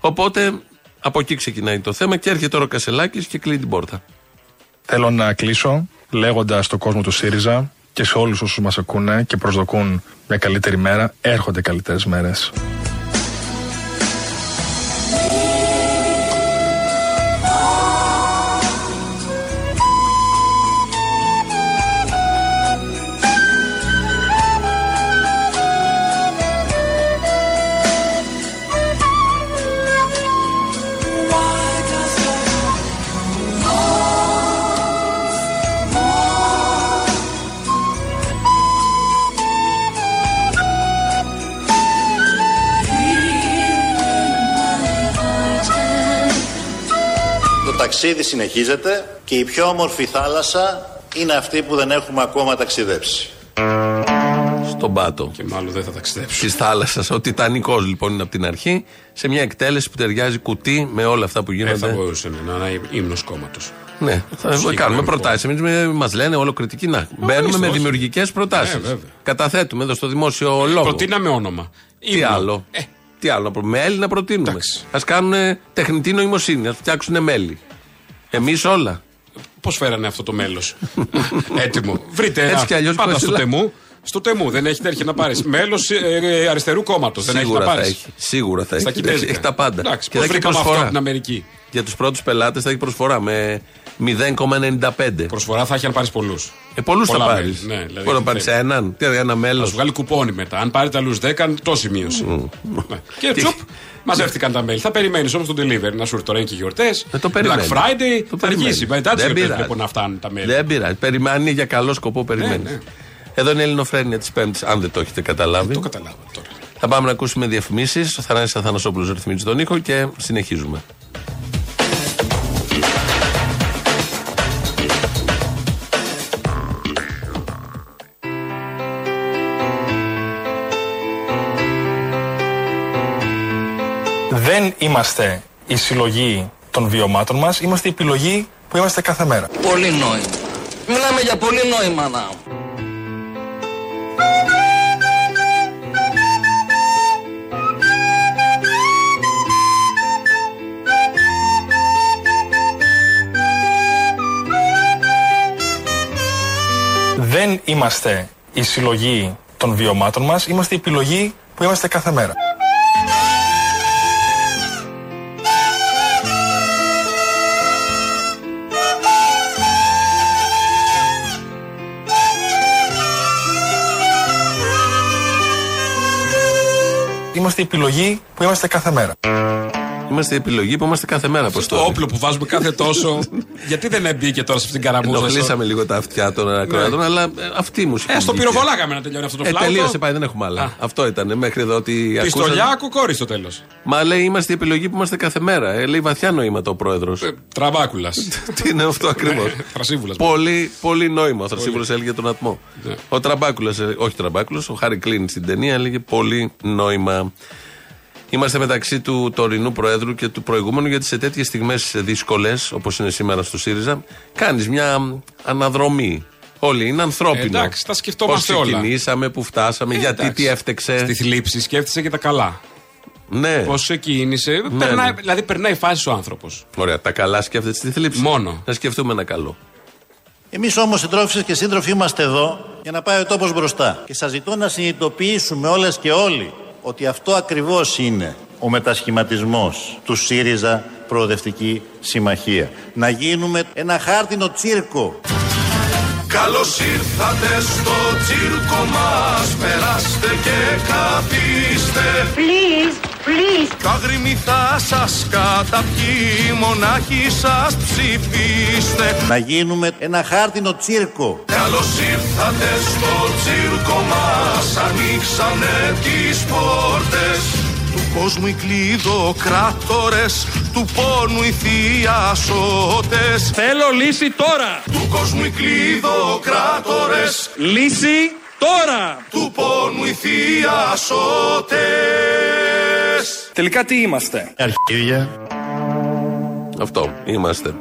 Speaker 4: Οπότε από εκεί ξεκινάει το θέμα και έρχεται τώρα ο Κασελάκη και κλείνει την πόρτα.
Speaker 16: Θέλω να κλείσω λέγοντας στον κόσμο του ΣΥΡΙΖΑ και σε όλους όσους μας ακούνε και προσδοκούν μια καλύτερη μέρα. Έρχονται καλύτερες
Speaker 15: μέρες. Ταξίδι συνεχίζεται και η πιο όμορφη θάλασσα είναι αυτή που δεν έχουμε ακόμα ταξιδέψει.
Speaker 4: Στον πάτο.
Speaker 5: Και μάλλον δεν θα ταξιδέψουν.
Speaker 4: Της θάλασσας. Ο Τιτανικός λοιπόν είναι από την αρχή. Σε μια εκτέλεση που ταιριάζει κουτί με όλα αυτά που
Speaker 5: Ε,
Speaker 4: γίνονται.
Speaker 5: θα μπορούσε να είναι ύμνος κόμματος.
Speaker 4: Ναι, θα κάνουμε προτάσεις. Εμείς μας λένε όλο κριτική. Να, μπαίνουμε
Speaker 5: ορίστε,
Speaker 4: με
Speaker 5: όχι.
Speaker 4: δημιουργικές προτάσεις.
Speaker 5: Ε, βέβαια.
Speaker 4: Καταθέτουμε εδώ στο δημόσιο λόγο.
Speaker 5: Προτείναμε όνομα.
Speaker 4: Τι
Speaker 5: Ύμνο.
Speaker 4: άλλο; Τι άλλο να προ- Μέλη να προτείνουμε. Α κάνουν τεχνητή νοημοσύνη, ας φτιάξουν μέλη. Εμείς όλα.
Speaker 5: Πώς φέρανε αυτό το μέλος; Έτοιμο. Βρείτε ένα.
Speaker 4: Έτσι κι αλλιώς
Speaker 5: Πάντα στο
Speaker 4: Κασιλά-
Speaker 5: Temu. Στο Temu δεν έχει έρχεται να πάρεις. Μέλος αριστερού κόμματος. Δεν έχει να
Speaker 4: Σίγουρα θα
Speaker 5: πάρεις.
Speaker 4: έχει. Σίγουρα θα
Speaker 5: Στα
Speaker 4: έχει.
Speaker 5: κινέζικα.
Speaker 4: Έχει τα πάντα.
Speaker 5: Εντάξει,
Speaker 4: Και
Speaker 5: πώς
Speaker 4: θα έχει
Speaker 5: βρήκαμε αυτό
Speaker 4: προσφορά.
Speaker 5: από την Αμερική.
Speaker 4: Για τους πρώτους πελάτες θα έχει προσφορά με 0,95.
Speaker 5: Προσφορά θα έχει αν πάρεις πολλούς.
Speaker 4: Ε, πολλούς θα
Speaker 5: Πολλά
Speaker 4: πάρεις.
Speaker 5: μέλη, ναι, δηλαδή
Speaker 4: Μπορεί να πάρεις
Speaker 5: θέλεις.
Speaker 4: έναν, τι, ένα
Speaker 5: Θα
Speaker 4: μέλος.
Speaker 5: σου βγάλει κουπόνι μετά. Αν πάρετε άλλους 10, τόση μείωση. Ναι. Και τσουπ, μαζεύτηκαν τα μέλη. Θα περιμένεις όμως τον delivery να σου έρθει τώρα είναι και γιορτές.
Speaker 4: Ε, το περιμένει.
Speaker 5: Black Friday
Speaker 4: Το
Speaker 5: θα
Speaker 4: περιμένει.
Speaker 5: αργήσει. Μετά τι
Speaker 4: Δεν
Speaker 5: γιορτές
Speaker 4: πειράζει.
Speaker 5: βλέπω να φτάνουν τα μέλη.
Speaker 4: Δεν πειράζει. Περιμένει για καλό σκοπό, περιμένεις.
Speaker 5: Ναι.
Speaker 4: Εδώ είναι η Ελληνοφρένεια της Πέμπτης, αν δεν το έχετε καταλάβει.
Speaker 5: Το καταλάβω τώρα.
Speaker 4: Θα πάμε να ακούσουμε διαφημίσεις. Ο Θανάσης Αθανασόπουλος ρυθμίζει τον ήχο και συνεχίζουμε.
Speaker 16: Δεν είμαστε η συλλογή των βιωμάτων μας, είμαστε η επιλογή που είμαστε κάθε μέρα.
Speaker 17: Πολύ νόημα. Μιλάμε για πολύ νόημα να.
Speaker 16: Δεν είμαστε η συλλογή των βιωμάτων μας, είμαστε η επιλογή που είμαστε κάθε μέρα. Είμαστε η επιλογή που είμαστε κάθε μέρα.
Speaker 4: Είμαστε η επιλογή που είμαστε κάθε μέρα. Πώ
Speaker 5: Το όπλο που βάζουμε κάθε τόσο. γιατί δεν έμπήκε τώρα σε αυτήν την καραμούζα.
Speaker 4: Ενοχλήσαμε λίγο τα αυτιά των ακροατών, αλλά ε, αυτή η μουσική.
Speaker 5: Ε, στο
Speaker 4: βγήκε.
Speaker 5: πυροβολάγαμε να τελειώνει αυτό το
Speaker 4: Ε,
Speaker 5: φλάουτο.
Speaker 4: τελείωσε, πάει, δεν έχουμε άλλα. Αυτό ήταν μέχρι εδώ ότι.
Speaker 5: Πιστολιά,
Speaker 4: ακούσατε.
Speaker 5: κουκόρι στο τέλος.
Speaker 4: Μα λέει είμαστε η επιλογή που είμαστε κάθε μέρα. Ε, λέει βαθιά νοήματα ο πρόεδρος.
Speaker 5: Τραμπάκουλα.
Speaker 4: Τι είναι αυτό ακριβώς;
Speaker 5: Θρασίβουλα.
Speaker 4: πολύ, πολύ νόημα. Ο Θρασίβουλο έλεγε τον ατμό.
Speaker 5: Ναι.
Speaker 4: Ο Τραμπάκουλας, όχι Τραμπάκουλο, ο Χάρη Κλίν στην ταινία έλεγε πολύ νόημα. Είμαστε μεταξύ του τωρινού Προέδρου και του προηγούμενου, γιατί σε τέτοιες στιγμές δύσκολες, όπως είναι σήμερα στο ΣΥΡΙΖΑ, κάνεις μια αναδρομή. Όλοι είναι ανθρώπινο.
Speaker 5: Ε, εντάξει, τα σκεφτόμαστε
Speaker 4: Πώς
Speaker 5: όλα.
Speaker 4: ξεκινήσαμε, που φτάσαμε, γιατί,
Speaker 5: εντάξει.
Speaker 4: τι έφτεξε.
Speaker 5: Στη θλίψη σκέφτεσαι και τα καλά.
Speaker 4: Ναι.
Speaker 5: Πώς ξεκίνησε.
Speaker 4: Ναι,
Speaker 5: περνάει,
Speaker 4: ναι.
Speaker 5: Δηλαδή περνάει φάση ο άνθρωπος.
Speaker 4: Ωραία, τα καλά σκέφτεται στη θλίψη.
Speaker 5: Μόνο.
Speaker 4: Να σκεφτούμε ένα καλό.
Speaker 15: Εμείς όμως συντρόφισσες και σύντροφοι είμαστε εδώ για να πάει ο τόπος μπροστά. Και σας ζητώ να συνειδητοποιήσουμε όλες και όλοι ότι αυτό ακριβώς είναι ο μετασχηματισμός του ΣΥΡΙΖΑ Προοδευτική Συμμαχία. Να γίνουμε ένα χάρτινο τσίρκο.
Speaker 11: Καλώς ήρθατε στο τσίρκο μας Περάστε και καθίστε
Speaker 8: Please, please.
Speaker 11: Τα γρήμη θα σας καταπιεί Μονάχοι σας ψηφίστε
Speaker 15: Να γίνουμε ένα χάρτινο τσίρκο.
Speaker 11: Καλώς ήρθατε στο τσίρκο μας Ανοίξανε τις πόρτες Του κόσμου οι κλειδοκράτορες Του πόνου οι θειασότες
Speaker 14: Θέλω λύση τώρα.
Speaker 11: Του κόσμου οι κλειδοκράτορες
Speaker 14: Λύση τώρα.
Speaker 11: Του πόνου οι θειασότες
Speaker 14: Τελικά τι είμαστε;
Speaker 15: Αρχίδια.
Speaker 4: Αυτό είμαστε.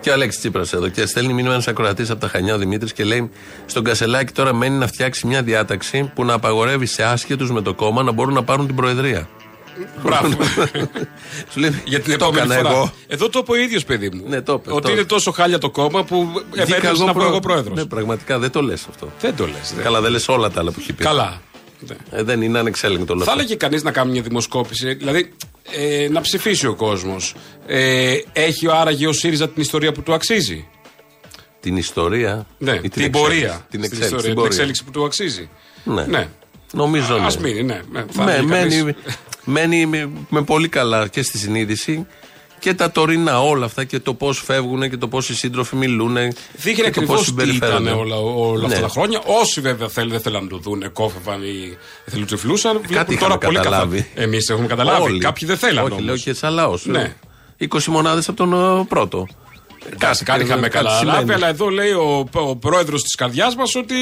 Speaker 4: Και ο Αλέξης Τσίπρας εδώ και στέλνει μήνυμα ένας ακροατής από τα Χανιά ο Δημήτρης και λέει: Στον Κασελάκη τώρα μένει να φτιάξει μια διάταξη που να απαγορεύει σε άσχετους με το κόμμα να μπορούν να πάρουν την Προεδρία.
Speaker 5: Μπράβο.
Speaker 4: Σου λέει,
Speaker 5: Για την
Speaker 4: το
Speaker 5: επόμενη
Speaker 4: έκανα
Speaker 5: φορά.
Speaker 4: εγώ.
Speaker 5: Εδώ το είπε ο ίδιος παιδί μου.
Speaker 4: Ναι, το είπε,
Speaker 5: Ότι
Speaker 4: το-
Speaker 5: είναι τόσο χάλια το κόμμα που
Speaker 4: Βγήκα
Speaker 5: επέτρεψε να πω
Speaker 4: προ-
Speaker 5: εγώ πρόεδρος.
Speaker 4: Ναι, πραγματικά δεν το λες αυτό.
Speaker 5: Δεν το λες.
Speaker 4: Καλά, δεν λες όλα τα άλλα που έχει πει.
Speaker 5: Καλά. Ναι.
Speaker 4: Ε, δεν είναι ανεξέλεγκτο όλο
Speaker 5: Θα
Speaker 4: αυτό.
Speaker 5: έλεγε κανείς να κάνει μια δημοσκόπηση, δηλαδή ε, να ψηφίσει ο κόσμος. Ε, έχει άραγε ο ΣΥΡΙΖΑ την ιστορία που του αξίζει;
Speaker 4: Την ιστορία.
Speaker 5: Ναι,
Speaker 4: ή
Speaker 5: την,
Speaker 4: εξέλιξη;
Speaker 5: πορεία.
Speaker 4: Την
Speaker 5: στην
Speaker 4: εξέλιξη.
Speaker 5: ιστορία,
Speaker 4: την
Speaker 5: την
Speaker 4: πορεία.
Speaker 5: εξέλιξη που του αξίζει.
Speaker 4: Ναι.
Speaker 5: Ναι.
Speaker 4: Νομίζω ναι.
Speaker 5: Α μείνει, ναι. ναι. Θα
Speaker 4: Με,
Speaker 5: έλεγε κανείς.
Speaker 4: μένει, μένει με, με πολύ καλά και στη συνείδηση και τα τωρινά όλα αυτά και το πώς φεύγουν και το πώς οι σύντροφοι μιλούν.
Speaker 5: Δείχνει ακριβώς τι ήταν όλα, όλα αυτά
Speaker 4: Ναι.
Speaker 5: τα χρόνια. Όσοι βέβαια θέλουν, δεν θέλουν να το δουν, κόφευαν ή θελουτσεφλούσαν.
Speaker 4: Κάτι
Speaker 5: Βλέπουν τώρα
Speaker 4: είχαμε
Speaker 5: πολύ
Speaker 4: καταλάβει.
Speaker 5: καθόλου. Εμείς έχουμε καταλάβει.
Speaker 4: Όλοι.
Speaker 5: Κάποιοι δεν θέλαν
Speaker 4: Όχι,
Speaker 5: όμως.
Speaker 4: λέω και σαν λαό.
Speaker 5: Ναι.
Speaker 4: 20 μονάδες από τον ε, πρώτο.
Speaker 5: Κάτι, κάτι είχαμε
Speaker 4: κάτι
Speaker 5: καταλάβει,
Speaker 4: σημαίνει.
Speaker 5: αλλά εδώ λέει ο, ο πρόεδρος της καρδιάς μας ότι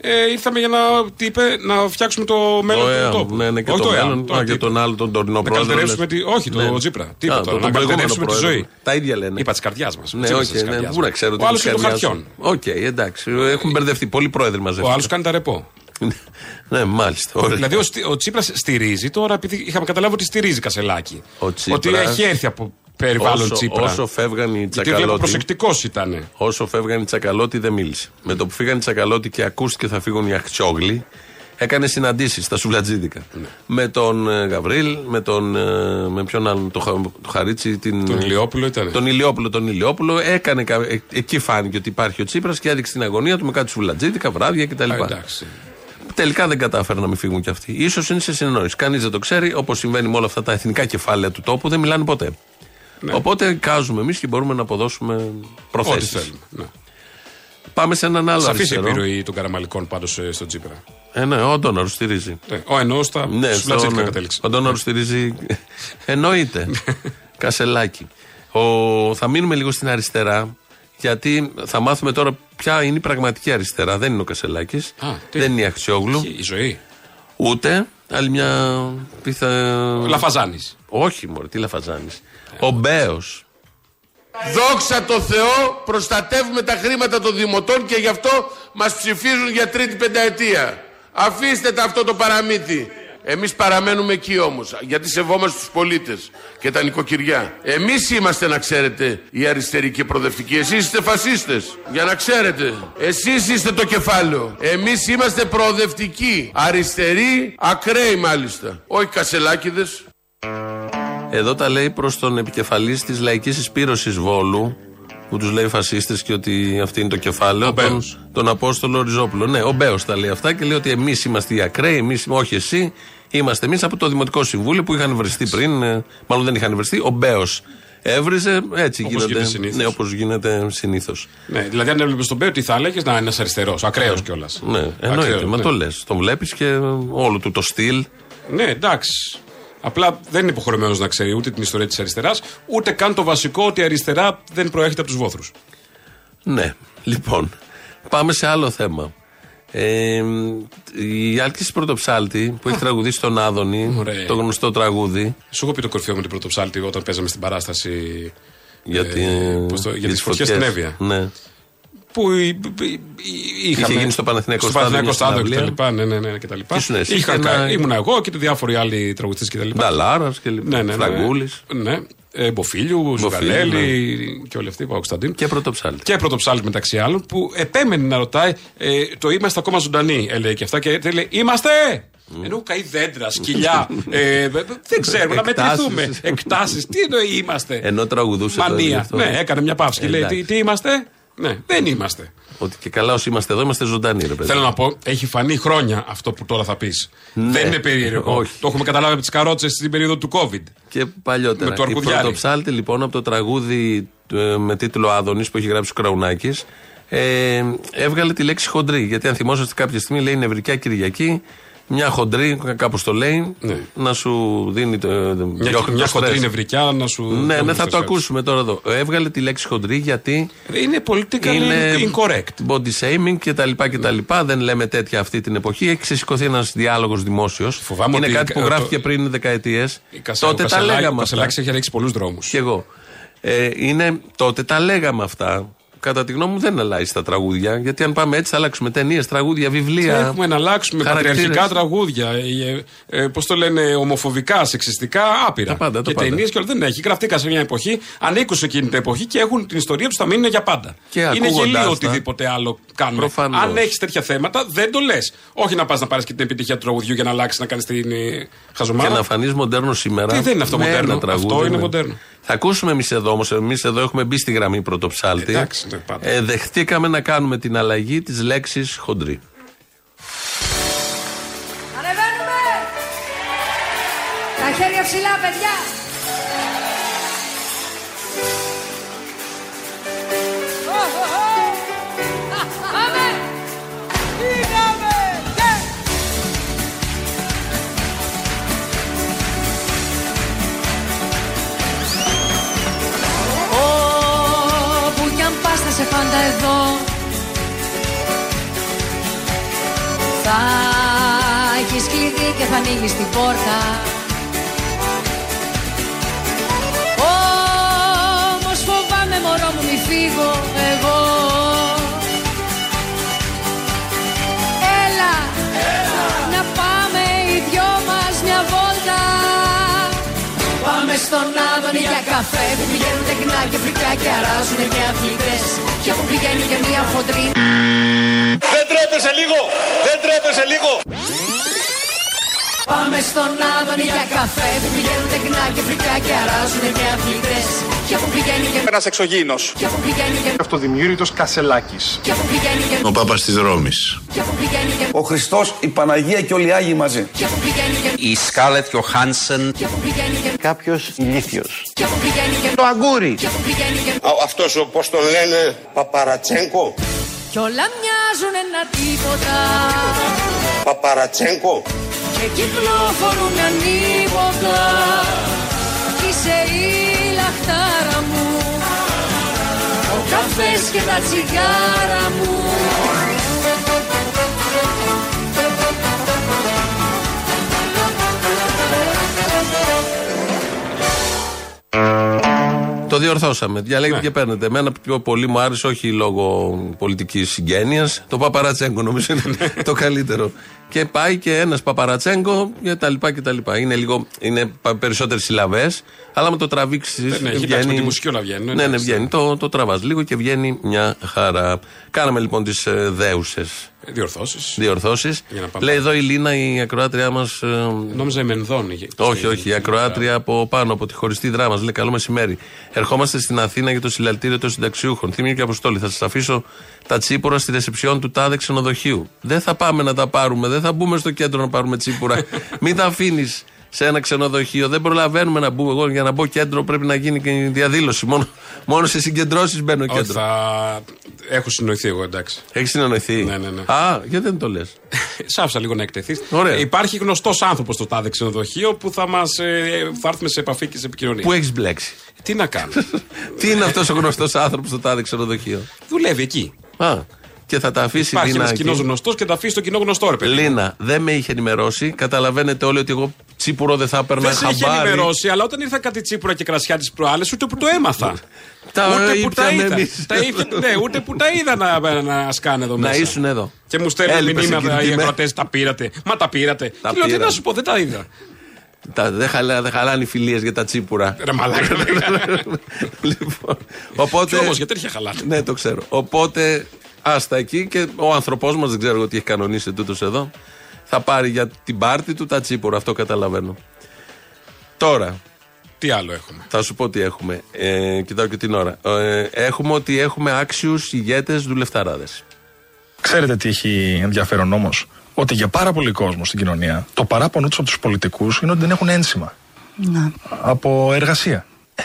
Speaker 5: ε, ήρθαμε για να, τι είπε, να φτιάξουμε το μέλλον
Speaker 4: Το
Speaker 5: του
Speaker 4: ΕΑΜ,
Speaker 5: τόπου.
Speaker 4: Ναι, ναι, και
Speaker 5: Όχι
Speaker 4: το
Speaker 5: ΕΑΜ,
Speaker 4: μέλλον.
Speaker 5: τώρα
Speaker 4: Α,
Speaker 5: τι
Speaker 4: και
Speaker 5: είπε.
Speaker 4: τον άλλο, τον τωρινό
Speaker 5: Να
Speaker 4: πρόεδρο.
Speaker 5: καλυτερεύσουμε
Speaker 4: λες.
Speaker 5: τη- όχι, τον
Speaker 4: Ναι.
Speaker 5: Τζίπρα.
Speaker 4: Α,
Speaker 5: Τίποτα.
Speaker 4: τον-
Speaker 5: Να
Speaker 4: τον προηγούμενο
Speaker 5: καλυτερεύσουμε τη
Speaker 4: πρόεδρο.
Speaker 5: ζωή.
Speaker 4: Τα ίδια λένε.
Speaker 5: Είπα της καρδιάς μας.
Speaker 4: Ναι, όχι, ναι, πού να ξέρω.
Speaker 5: Ο άλλος είναι των χαρτιών.
Speaker 4: Οκ, εντάξει. Έχουν μπερδευτεί. Πολλοί πρόεδροι μαζεύουν.
Speaker 5: Ο άλλος κάνει τα ρεπό.
Speaker 4: Ναι, μάλιστα. Ωραία.
Speaker 5: Δηλαδή ο, Στι- ο Τσίπρας στηρίζει τώρα, επειδή είχαμε καταλάβει ότι στηρίζει Κασελάκη.
Speaker 4: Ο Τσίπρας-
Speaker 5: Ότι έχει έρθει από περιβάλλον
Speaker 4: όσο,
Speaker 5: Τσίπρα.
Speaker 4: Όσο φεύγαν οι
Speaker 5: Γιατί βλέπω
Speaker 4: τσακαλώτοι.
Speaker 5: προσεκτικός ήταν.
Speaker 4: Όσο φεύγαν οι τσακαλώτοι δεν μίλησε. Με το που φύγαν οι τσακαλώτοι και ακούστηκε θα φύγουν οι αχτσόγλοι, έκανε συναντήσεις στα σουβλατζίδικα.
Speaker 5: Ναι.
Speaker 4: Με τον ε, Γαβρίλ, με τον. ε, με ποιον άλλον, το, Χα- το Χαρίτσι. Την,
Speaker 5: Τον Ηλιόπουλο ήταν.
Speaker 4: Τον Ηλιόπουλο, τον Ηλιόπουλο. Έκανε, κα- ε, εκεί φάνηκε ότι υπάρχει ο Τσίπρας και έδειξε την αγωνία του με κάτι σουβλατζίδικα, βράδια κτλ.
Speaker 5: Α, εντάξει.
Speaker 4: Τελικά δεν κατάφεραν να μην φύγουν κι αυτοί. σω είναι σε συνεννόηση. Κανείς δεν το ξέρει. Όπως συμβαίνει με όλα αυτά τα εθνικά κεφάλαια του τόπου, δεν μιλάνε ποτέ. Οπότε κάζουμε εμείς και μπορούμε να αποδώσουμε
Speaker 5: Ναι. Ό,τι
Speaker 4: προθέσει.
Speaker 5: θέλουμε. Ναι.
Speaker 4: Πάμε σε έναν άλλο
Speaker 5: Σαφής
Speaker 4: αριστερό.
Speaker 5: επιρροή των καραμαλικών πάντως στον Τσίπρα.
Speaker 4: Ε, ναι, ο Ντόναρου στηρίζει.
Speaker 5: Ναι, Ο εννοώ στα
Speaker 4: Ναι,
Speaker 5: στους Βλατσίδικα
Speaker 4: στον-
Speaker 5: κατέληξε.
Speaker 4: Ο Ντόναρου στηρίζει. Εννοείται. Κασελάκι. Ο, θα μείνουμε λίγο στην αριστερά. Γιατί θα μάθουμε τώρα ποια είναι η πραγματική αριστερά. Δεν είναι ο Κασελάκης.
Speaker 5: Α, τι.
Speaker 4: Δεν είναι η Αξιόγλου.
Speaker 5: Η ζωή.
Speaker 4: Ούτε Άλλη μια πιθα...
Speaker 5: Λαφαζάνης.
Speaker 4: Όχι, μωρέ, τι Λαφαζάνης. Ο Μπέος.
Speaker 11: Δόξα τω Θεώ, προστατεύουμε τα χρήματα των δημοτών και γι' αυτό μας ψηφίζουν για τρίτη πενταετία. Αφήστε τα αυτό το παραμύθι. Εμείς παραμένουμε εκεί όμως, γιατί σεβόμαστε τους πολίτες και τα νοικοκυριά. Εμείς είμαστε, να ξέρετε, οι αριστεροί και προοδευτικοί. Εσείς είστε φασίστες, για να ξέρετε. Εσείς είστε το κεφάλαιο. Εμείς είμαστε προοδευτικοί, αριστεροί, ακραίοι μάλιστα. Όχι κασελάκιδες.
Speaker 4: Εδώ τα λέει προς τον επικεφαλής της λαϊκής εισπήρωσης Βόλου, που τους λέει φασίστες και ότι αυτή είναι το κεφάλαιο. τον, τον Απόστολο Ριζόπουλο. Ναι, ο Μπέος τα λέει αυτά και λέει ότι εμείς είμαστε οι ακραίοι, εμείς, όχι εσύ, είμαστε εμείς από το Δημοτικό Συμβούλιο που είχαν βριστεί πριν. ε, Μάλλον δεν είχαν βριστεί. Ο Μπέος έβριζε, έτσι
Speaker 5: Όπως
Speaker 4: γίνονται.
Speaker 5: γίνεται συνήθως.
Speaker 4: Ναι, όπως γίνεται συνήθως.
Speaker 5: Ναι, δηλαδή αν έβλεπες τον Μπέο, τι θα έλεγες να είναι ένας αριστερός, ακραίος κιόλας.
Speaker 4: Ναι, εννοείται, μα το λες. Τον βλέπεις και όλο του το στυλ.
Speaker 5: Ναι, εντάξει. Απλά δεν είναι υποχρεωμένος να ξέρει ούτε την ιστορία της αριστεράς, ούτε καν το βασικό ότι η αριστερά δεν προέρχεται από τους βόθρους.
Speaker 4: Ναι, λοιπόν, πάμε σε άλλο θέμα. Ε, η Άλκης Πρωτοψάλτη που έχει τραγουδήσει τον Άδωνη,
Speaker 5: Ωραία.
Speaker 4: το γνωστό τραγούδι.
Speaker 5: Σου έχω πει το κορυφαίο με την πρωτοψάλτη όταν παίζαμε στην παράσταση.
Speaker 4: Για, τη-
Speaker 5: πώς το- για
Speaker 4: τις
Speaker 5: τις φωτιές στην Εύβοια.
Speaker 4: Ναι.
Speaker 5: Που η- η- η- είχαμε.
Speaker 4: Είχε γίνει στο Παναθηναϊκό
Speaker 5: στο Παναθηναϊκό
Speaker 4: Στάδιο μια
Speaker 5: Στάδιο και τα
Speaker 4: συναυλία.
Speaker 5: λοιπά. Ναι, ναι, ναι, και τα λοιπά.
Speaker 4: Και ήσουν εσύ
Speaker 5: Είχα
Speaker 4: και
Speaker 5: κα-
Speaker 4: ένα-
Speaker 5: Ήμουν εγώ και διάφοροι άλλοι τραγουδιστές και τα λοιπά.
Speaker 4: Νταλάρας και λοιπά.
Speaker 5: Ναι, ναι, ναι.
Speaker 4: Φραγκούλης.
Speaker 5: Ναι. Ε, Μποφίλιου, Ζουγανέλη και όλοι αυτοί, Παπακοσταντίν.
Speaker 4: Και Πρωτοψάλτη.
Speaker 5: Και πρωτοψάλτη μεταξύ άλλων που επέμενε να ρωτάει ε, το είμαστε ακόμα ζωντανοί, έλεγε και αυτά. Και λέει Είμαστε! Ενώ καεί δέντρα, σκυλιά. ε, δεν ξέρουμε, να
Speaker 4: Εκτάσεις.
Speaker 5: μετρηθούμε. Εκτάσεις. Τι εννοεί είμαστε.
Speaker 4: Ενώ τραγουδούσε το
Speaker 5: Μανία.
Speaker 4: αυτό.
Speaker 5: Ναι, έκανε μια παύση και λέει
Speaker 4: Εντάξει.
Speaker 5: τι, τι είμαστε. Ναι, δεν είμαστε.
Speaker 4: Ότι και καλά όσοι είμαστε εδώ είμαστε ζωντανοί, ρε παιδί.
Speaker 5: Θέλω να πω, έχει φανεί χρόνια αυτό που τώρα θα πεις.
Speaker 4: Ναι.
Speaker 5: Δεν είναι περίεργο.
Speaker 4: Όχι.
Speaker 5: Το έχουμε καταλάβει από τις καρότσες στην περίοδο του COVID.
Speaker 4: Και παλιότερα.
Speaker 5: Με το
Speaker 4: η
Speaker 5: Αρκουδιάρη.
Speaker 4: Πρωτοψάλτη λοιπόν από το τραγούδι ε, με τίτλο Άδωνης που έχει γράψει ο Κραουνάκης. Ε, έβγαλε τη λέξη χοντρή. Γιατί αν θυμόσαστε κάποια στιγμή λέει Νευρικιά Κυριακή, μια χοντρή, κάπως το λέει, να σου δίνει το.
Speaker 5: Ναι. Μια,
Speaker 4: διώχνει
Speaker 5: μια
Speaker 4: το
Speaker 5: χοντρή
Speaker 4: στρες.
Speaker 5: νευρικιά να σου.
Speaker 4: Ναι, ναι, θα το
Speaker 5: στρες.
Speaker 4: ακούσουμε τώρα εδώ. Έβγαλε τη λέξη χοντρή γιατί.
Speaker 5: Είναι political incorrect.
Speaker 4: Body shaming κτλ. κτλ. Δεν λέμε τέτοια αυτή την εποχή. Έχει ξεσηκωθεί ένας διάλογος δημόσιος.
Speaker 5: Φοβάμαι
Speaker 4: Είναι
Speaker 5: ότι
Speaker 4: κάτι που
Speaker 5: το-
Speaker 4: γράφτηκε πριν δεκαετίες.
Speaker 5: Η Κασέ-
Speaker 4: Τότε
Speaker 5: ο
Speaker 4: τα
Speaker 5: Κασελάκη-
Speaker 4: λέγαμε
Speaker 5: Ο
Speaker 4: αυτά.
Speaker 5: Κασελάκης έχει ρίξει πολλούς δρόμους.
Speaker 4: Κι εγώ. Ε, είναι, τότε τα λέγαμε αυτά. Κατά τη γνώμη μου δεν αλλάζει τα τραγούδια. Γιατί αν πάμε έτσι θα αλλάξουμε ταινίες, τραγούδια, βιβλία.
Speaker 5: Έχουμε να αλλάξουμε
Speaker 4: χαρακτήρες.
Speaker 5: πατριαρχικά τραγούδια. Ε, ε, Πώς το λένε, ομοφοβικά, σεξιστικά, άπειρα.
Speaker 4: Τα πάντα, τα
Speaker 5: και
Speaker 4: πάντα.
Speaker 5: ταινίες και όλα δεν έχει. Γραφτήκα σε μια εποχή, ανήκουν σε εκείνη την εποχή και έχουν την ιστορία τους, θα μείνουν για πάντα.
Speaker 4: Και
Speaker 5: Είναι
Speaker 4: ακούγοντάς
Speaker 5: γελίο
Speaker 4: τα-
Speaker 5: οτιδήποτε άλλο κάνουμε.
Speaker 4: Προφανώς.
Speaker 5: Αν έχεις τέτοια θέματα, δεν το λες. Όχι να πας να πάρεις και την επιτυχία του τραγουδιού για να αλλάξεις να κάνεις την ε, χαζομάρα.
Speaker 4: Και να φανείς μοντέρνος σήμερα.
Speaker 5: Τι δεν είναι αυτό
Speaker 4: με
Speaker 5: μοντέρνο.
Speaker 4: ένα τραγούδι,
Speaker 5: Αυτό είναι
Speaker 4: ναι.
Speaker 5: μοντέρνο.
Speaker 4: Θα ακούσουμε εμείς εδώ όμως. Εμείς εδώ έχουμε μπει στη γραμμή πρωτοψάλτη.
Speaker 5: Εντάξει, ναι, πάντα.
Speaker 4: ε, δεχτήκαμε να κάνουμε την αλλαγή της λέξης χοντρή.
Speaker 18: Ανεβαίνουμε! Τα χέρια ψηλά, παιδιά!
Speaker 9: Θα έχεις κλειδί και θα ανοίγεις την πόρτα. Όμως φοβάμαι μωρό μου μη φύγω εγώ. Έλα, να πάμε οι δυο μας μια βόλτα. Πάμε στον Άδωνη για καφέ Που πηγαίνουν τεκνά και φρικιά και αράζουν και αθλητές. Και που πηγαίνει και μια χοντρή
Speaker 11: Δεν τρέπεσαι λίγο! Δεν τρέπεσαι λίγο!
Speaker 9: Πάμε στον Άδωνη για καφέ Που πηγαίνουν τεκνά και φρικιά και αράζουν και αθλητές Και που πηγαίνει και
Speaker 19: Ένας εξωγήινος.
Speaker 9: Και που πηγαίνει και
Speaker 19: Αυτοδημιούργητος Κασελάκης.
Speaker 9: Και που πηγαίνει και
Speaker 10: Ο Πάπας της Ρώμης.
Speaker 9: Και που πηγαίνει και
Speaker 19: Ο Χριστός, η Παναγία και όλοι οι Άγιοι μαζί.
Speaker 9: Και που πηγαίνει και
Speaker 20: Η Σκάλετ Γιωχάνσεν.
Speaker 9: Και που πηγαίνει και
Speaker 6: Κάποιος ηλίθιος.
Speaker 9: Και που πηγαίνει και
Speaker 6: Το αγκούρι.
Speaker 9: Και που πηγαίνει και
Speaker 11: Αυτός ο, πώς τον λένε, Παπαρατσέγκο.
Speaker 9: Κι όλα μοιάζουν ένα τίποτα.
Speaker 11: Παπαρατσέγκο.
Speaker 9: Και κυκλοφορούν ανίποτα. Κι είσαι η λαχτάρα μου. Ο καφές και τα τσιγάρα μου
Speaker 4: διορθώσαμε. Διαλέγετε και παίρνετε. Εμένα πιο πολύ μου άρεσε, όχι λόγω πολιτικής συγγένειας. Το Παπαρατσέγκο νομίζω είναι το καλύτερο. Και πάει και ένας Παπαρατσέγκο και τα λοιπά και τα λοιπά. Είναι, λίγο, είναι περισσότερες συλλαβές, αλλά με το τραβήξεις.
Speaker 5: Ναι, έχει εντάξει, με τη μουσική όλα βγαίνει.
Speaker 4: Ναι, ναι, βγαίνει. Το, το τραβάς λίγο και βγαίνει μια χαρά. Κάναμε λοιπόν τις ε, δέουσες
Speaker 5: Διορθώσεις.
Speaker 4: διορθώσεις. Λέει εδώ η Λίνα, η ακροάτριά μας.
Speaker 5: Νόμιζα η Μενδών είχε.
Speaker 4: Όχι, όχι, η ακροάτρια από πάνω, από τη χωριστή δράμα. Λέει καλό μεσημέρι. Ερχόμαστε στην Αθήνα για το συλλαλτήριο των συνταξιούχων. Θύμιο και Αποστόλη. Θα σας αφήσω τα τσίπουρα στη ρεσεψιόν του τάδε ξενοδοχείου. Δεν θα πάμε να τα πάρουμε, δεν θα μπούμε στο κέντρο να πάρουμε τσίπουρα. Μην τα αφήνεις σε ένα ξενοδοχείο. Δεν προλαβαίνουμε να μπούμε. Εγώ για να μπω κέντρο πρέπει να γίνει και η διαδήλωση. Μόνο, μόνο σε συγκεντρώσεις μπαίνω κέντρο.
Speaker 5: Όχι, θα... Έχω συνοηθεί εγώ, εντάξει.
Speaker 4: Έχεις συνοηθεί;
Speaker 5: Ναι, ναι, ναι.
Speaker 4: Α, γιατί δεν το λες;
Speaker 5: Σ' άφησα λίγο να εκτεθείς.
Speaker 4: Ωραία.
Speaker 5: Υπάρχει γνωστός άνθρωπος στο τάδε ξενοδοχείο που θα, μας, ε, θα έρθουμε σε επαφή και σε επικοινωνία.
Speaker 4: Πού έχεις μπλέξει;
Speaker 5: Τι να κάνω.
Speaker 4: Τι είναι αυτός ο γνωστός άνθρωπος στο τάδε ξενοδοχείο;
Speaker 5: Δουλεύει εκεί.
Speaker 4: Α, και θα τα αφήσει
Speaker 5: Υπάρχει
Speaker 4: Λίνα.
Speaker 5: ένας
Speaker 4: εκεί;
Speaker 5: κοινός γνωστός και τα αφήσει το κοινό γνωστό, ρε παιδί.
Speaker 4: Λίνα, δεν με είχε ενημερώσει. Καταλαβαίνετε όλοι ότι εγώ τσίπουρο δεν θα έπαιρνα
Speaker 5: Δεν σε είχε
Speaker 4: χαμπάρι.
Speaker 5: ενημερώσει, αλλά όταν ήρθα κάτι τσίπουρα και κρασιά τι προάλλες, ούτε που το έμαθα.
Speaker 4: Τα
Speaker 5: ούτε που τα
Speaker 4: ήπιαμε
Speaker 5: είδα.
Speaker 4: εμείς.
Speaker 5: Τα ήπια- ναι, ούτε που τα είδα να, να σκάνε εδώ
Speaker 4: Να
Speaker 5: μέσα.
Speaker 4: ήσουν εδώ.
Speaker 5: Και μου στέλνουν
Speaker 4: Έλειπες
Speaker 5: μηνύματα
Speaker 4: εκείνη
Speaker 5: οι
Speaker 4: τη μέρα.
Speaker 5: ακροατές, τα πήρατε. Μα τα πήρατε.
Speaker 4: Τα
Speaker 5: και λέω, τι
Speaker 4: πήρα.
Speaker 5: να σου πω, δεν τα είδα.
Speaker 4: Τα, δεν, χαλά, δεν χαλάνε οι φιλίες για τα τσίπουρα.
Speaker 5: Ρε μαλάκα.
Speaker 4: λοιπόν, οπότε,
Speaker 5: Κι όμως, γιατί τέτοια χαλάνε.
Speaker 4: ναι, το ξέρω. Οπότε, άστα εκεί και ο άνθρωπός μας, δεν ξέρω εγώ τι έχει κανονίσει τούτος εδώ, θα πάρει για την πάρτη του τα τσίπουρα. Αυτό καταλαβαίνω. Τώρα,
Speaker 5: Τι άλλο έχουμε;
Speaker 4: θα σου πω τι έχουμε. Ε, κοιτάω και την ώρα. Ε, έχουμε ότι έχουμε άξιους ηγέτες δουλευταράδες.
Speaker 16: Ξέρετε τι έχει ενδιαφέρον όμως; Ότι για πάρα πολύ κόσμο στην κοινωνία το παράπονο τους από τους πολιτικούς είναι ότι δεν έχουν ένσημα.
Speaker 20: Ναι.
Speaker 16: Από εργασία. Ε,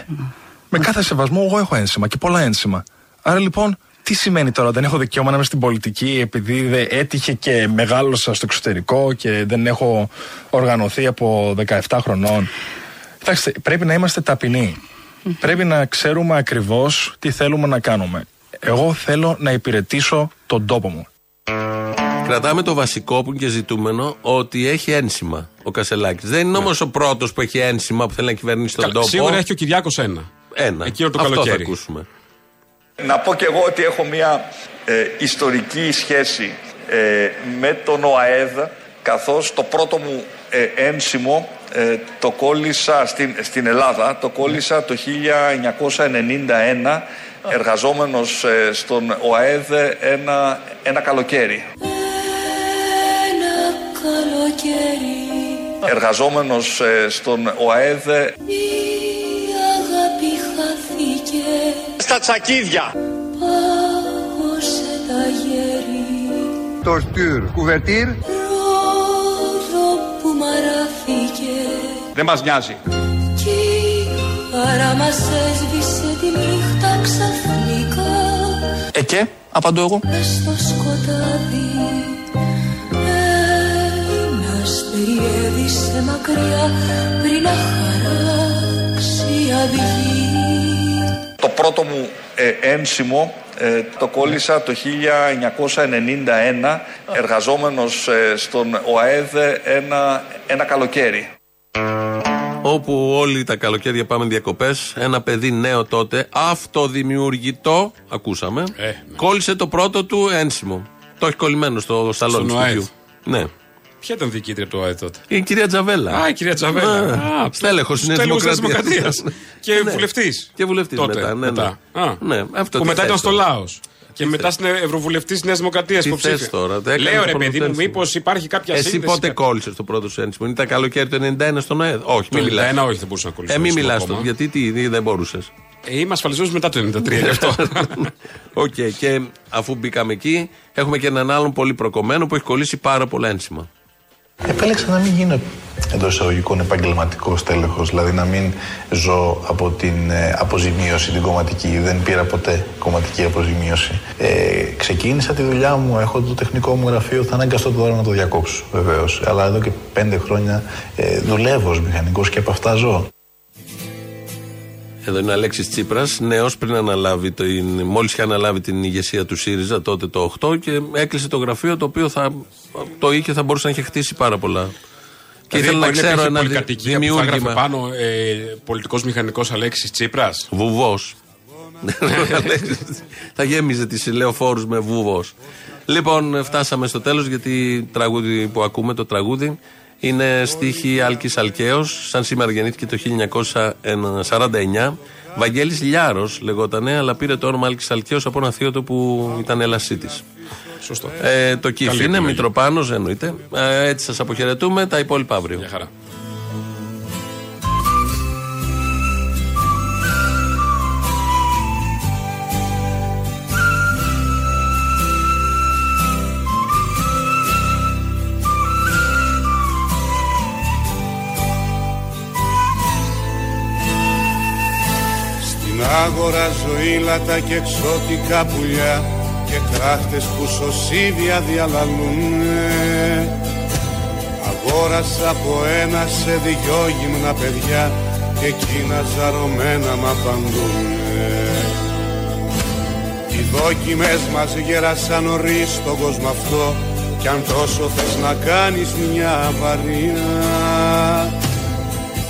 Speaker 16: με κάθε σεβασμό, εγώ έχω ένσημα και πολλά ένσημα. Άρα λοιπόν, τι σημαίνει τώρα, δεν έχω δικαίωμα να είμαι στην πολιτική επειδή δεν έτυχε και μεγάλωσα στο εξωτερικό και δεν έχω οργανωθεί από 17 χρονών. Κοιτάξτε, πρέπει να είμαστε ταπεινοί. Πρέπει να ξέρουμε ακριβώς τι θέλουμε να κάνουμε. Εγώ θέλω να υπηρετήσω τον τόπο μου.
Speaker 4: Κρατάμε το βασικό που είναι και ζητούμενο ότι έχει ένσημα ο Κασελάκης. Δεν είναι όμως ο πρώτος που έχει ένσημα που θέλει να κυβερνήσει τον
Speaker 5: Κα-
Speaker 4: τόπο.
Speaker 5: Σίγουρα έχει και ο Κυριάκος ένα.
Speaker 4: ένα.
Speaker 5: Εκείνο το
Speaker 4: Αυτό
Speaker 5: καλοκαίρι.
Speaker 4: θα ακούσουμε.
Speaker 21: Να πω και εγώ ότι έχω μια ε, ιστορική σχέση ε, με τον ΟΑΕΔ καθώς το πρώτο μου ε, ένσημο ε, το κόλλησα στην, στην Ελλάδα, το κόλλησα το 1991 εργαζόμενος ε, στον ΟΑΕΔ ένα, ένα καλοκαίρι.
Speaker 9: Ένα καλοκαίρι
Speaker 21: Εργαζόμενος ε, στον ΟΑΕΔ στα τσακίδια.
Speaker 9: Πάγωσε τα γέρι
Speaker 21: Τορτούρ, κουβερτήρ.
Speaker 9: Ρόδο που μαράφηκε
Speaker 21: Δεν μας νοιάζει.
Speaker 9: Κι η χαρά μας έσβησε τη νύχτα ξαφνικά
Speaker 21: Ε και, απαντώ εγώ.
Speaker 9: Μες στο σκοτάδι Ένας περιέδισε μακριά πριν να χαράξει η αυγή
Speaker 21: Το πρώτο μου ε, ένσημο ε, το κόλλησα το 1991 εργαζόμενος ε, στον ΟΑΕΔ ένα, ένα καλοκαίρι.
Speaker 4: Όπου όλοι τα καλοκαίρια πάμε διακοπές, ένα παιδί νέο τότε, αυτοδημιουργητό, ακούσαμε,
Speaker 5: Ε,
Speaker 4: κόλλησε το πρώτο του ένσημο. Το έχει κολλημένο στο σαλόνι του
Speaker 5: Στον ΟΑΕΔ.
Speaker 4: σπιτιού. Ναι.
Speaker 5: Ποια ήταν διοικήτρια του ΟΑΕ τότε;
Speaker 4: Η κυρία Τζαβέλα.
Speaker 5: Α, η κυρία Τζαβέλα.
Speaker 4: Ναι.
Speaker 5: Α,
Speaker 4: Στέλεχος της Νέας
Speaker 5: στέλεχος της
Speaker 4: Δημοκρατίας.
Speaker 5: Δημοκρατίας. Και
Speaker 4: Ναι.
Speaker 5: βουλευτής.
Speaker 4: Και βουλευτής μετά. Ναι, ναι.
Speaker 5: Α,
Speaker 4: Ναι, αυτό
Speaker 5: που
Speaker 4: τι
Speaker 5: μετά
Speaker 4: θες
Speaker 5: ήταν στο
Speaker 4: τώρα.
Speaker 5: Λάος. Και μετά στην Ευρωβουλευτής της Νέας Δημοκρατίας
Speaker 4: Τι
Speaker 5: υποψήφια.
Speaker 4: θες τώρα, δεν έκανε
Speaker 5: Λέω
Speaker 4: το
Speaker 5: ρε
Speaker 4: πρώτο
Speaker 5: παιδί μου,
Speaker 4: ένσημο.
Speaker 5: μήπως υπάρχει κάποια
Speaker 4: Εσύ
Speaker 5: σύνδεση.
Speaker 4: πότε
Speaker 5: κάτι.
Speaker 4: κόλλησες το πρώτο σου ένσημο. Είναι τα καλοκαίρι του 91 στον ΑΕΔ. Όχι,
Speaker 5: Το
Speaker 4: μην μιλάς.
Speaker 5: 91 όχι, δεν μπορούσα να κολλήσω.
Speaker 4: Ε, μην
Speaker 5: ένσημο
Speaker 4: μιλάς
Speaker 5: ακόμα.
Speaker 4: τώρα. Γιατί τι, τι, δεν μπορούσες.
Speaker 5: Ε, είμαι ασφαλισμένος μετά το 93 γι' αυτό.
Speaker 4: Οκ, και αφού μπήκαμε εκεί, έχουμε και έναν άλλον πολύ προκομμένο που έχει κολλήσει πάρα πολλά ένσημα.
Speaker 10: Επέλεξα να μην γίνω εντός εισαγωγικών επαγγελματικό στέλεχος, δηλαδή να μην ζω από την ε, αποζημίωση την κομματική. Δεν πήρα ποτέ κομματική αποζημίωση. Ε, ξεκίνησα τη δουλειά μου, έχω το τεχνικό μου γραφείο, θα αναγκαστώ τώρα να το διακόψω βεβαίως. Αλλά εδώ και πέντε χρόνια ε, δουλεύω ως μηχανικός και από αυτά ζω.
Speaker 4: Εδώ είναι ο Αλέξης Τσίπρας, νέος πριν αναλάβει, το, μόλις είχε αναλάβει την ηγεσία του ΣΥΡΙΖΑ τότε το 8 και έκλεισε το γραφείο το οποίο θα το είχε, θα μπορούσε να είχε χτίσει πάρα πολλά Και ήθελα να ξέρω ένα δι-
Speaker 5: πολυκατοικία που θα έγραφε
Speaker 4: δημιούργημα.
Speaker 5: πάνω ε, πολιτικός μηχανικός Αλέξης Τσίπρας;
Speaker 4: Βουβός. θα γέμιζε τις λεωφόρους με βουβός. Λοιπόν, φτάσαμε στο τέλος γιατί τραγούδι που ακούμε, το τραγούδι, είναι στίχη Άλκης Αλκαίος. Σαν σήμερα γεννήθηκε το 1949. Βαγγέλης Λιάρος λεγότανε, αλλά πήρε το όνομα Άλκης Αλκαίος από ένα θείο του που ήταν ελασίτης.
Speaker 5: Σωστό.
Speaker 4: Ε, το κύφ
Speaker 5: Καλή
Speaker 4: είναι,
Speaker 5: επιλογή.
Speaker 4: Μητροπάνος εννοείται. Ε, έτσι σας αποχαιρετούμε, τα υπόλοιπα αύριο.
Speaker 5: Μια χαρά.
Speaker 20: Στην άγορα ζωήλατα και εξώτικα πουλιά και κράχτες που σωσίβια διαλαλούνε. Αγόρασα από ένα σε δυο γυμνα παιδιά και εκείνα ζαρωμένα μ' απαντούνε. Οι δόκιμες μας γέρασαν νωρίς στον κόσμο αυτό κι αν τόσο θες να κάνεις μια βαριά.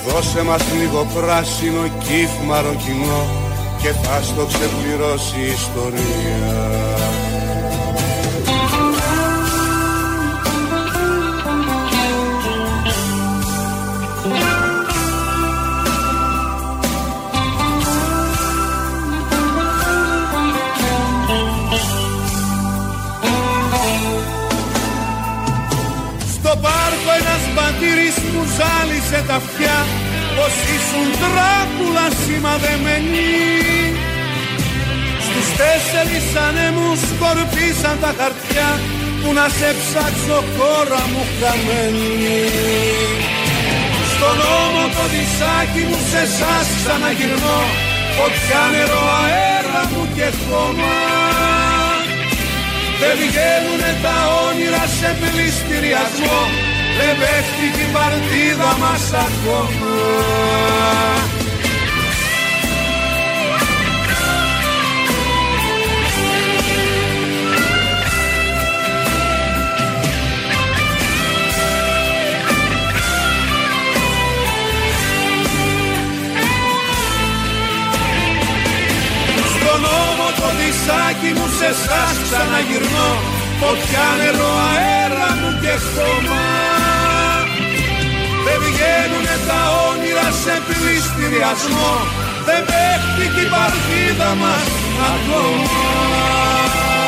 Speaker 20: Δώσε μας λίγο πράσινο κύφ μαροκινό και θα στο ξεπληρώσει η ιστορία. Στο πάρκο ένας μπατήρης μου ζάλισε τα αυτιά πως ήσουν τράκουλα σημαδεμένοι Στους τέσσερις ανέμους σκορπίσαν τα χαρτιά που να σε ψάξω χώρα μου χαμένη. Στον νόμο το δισάκι μου σε εσάς ξαναγυρνώ φωτιά νερό αέρα μου και χώμα. Δεν βγαίνουνε τα όνειρα σε πληστηριασμό Δεν παίχτηκε η παρτίδα μας ακόμα. Στον νόμο το δισάκι μου σε εσάς ξαναγυρνώ. Φωτιά νερό αέρα μου και χώμα Δεν βγαίνουνε τα όνειρα σε πληστηριασμό. Δεν παίχτηκε η παρτίδα μας ακόμα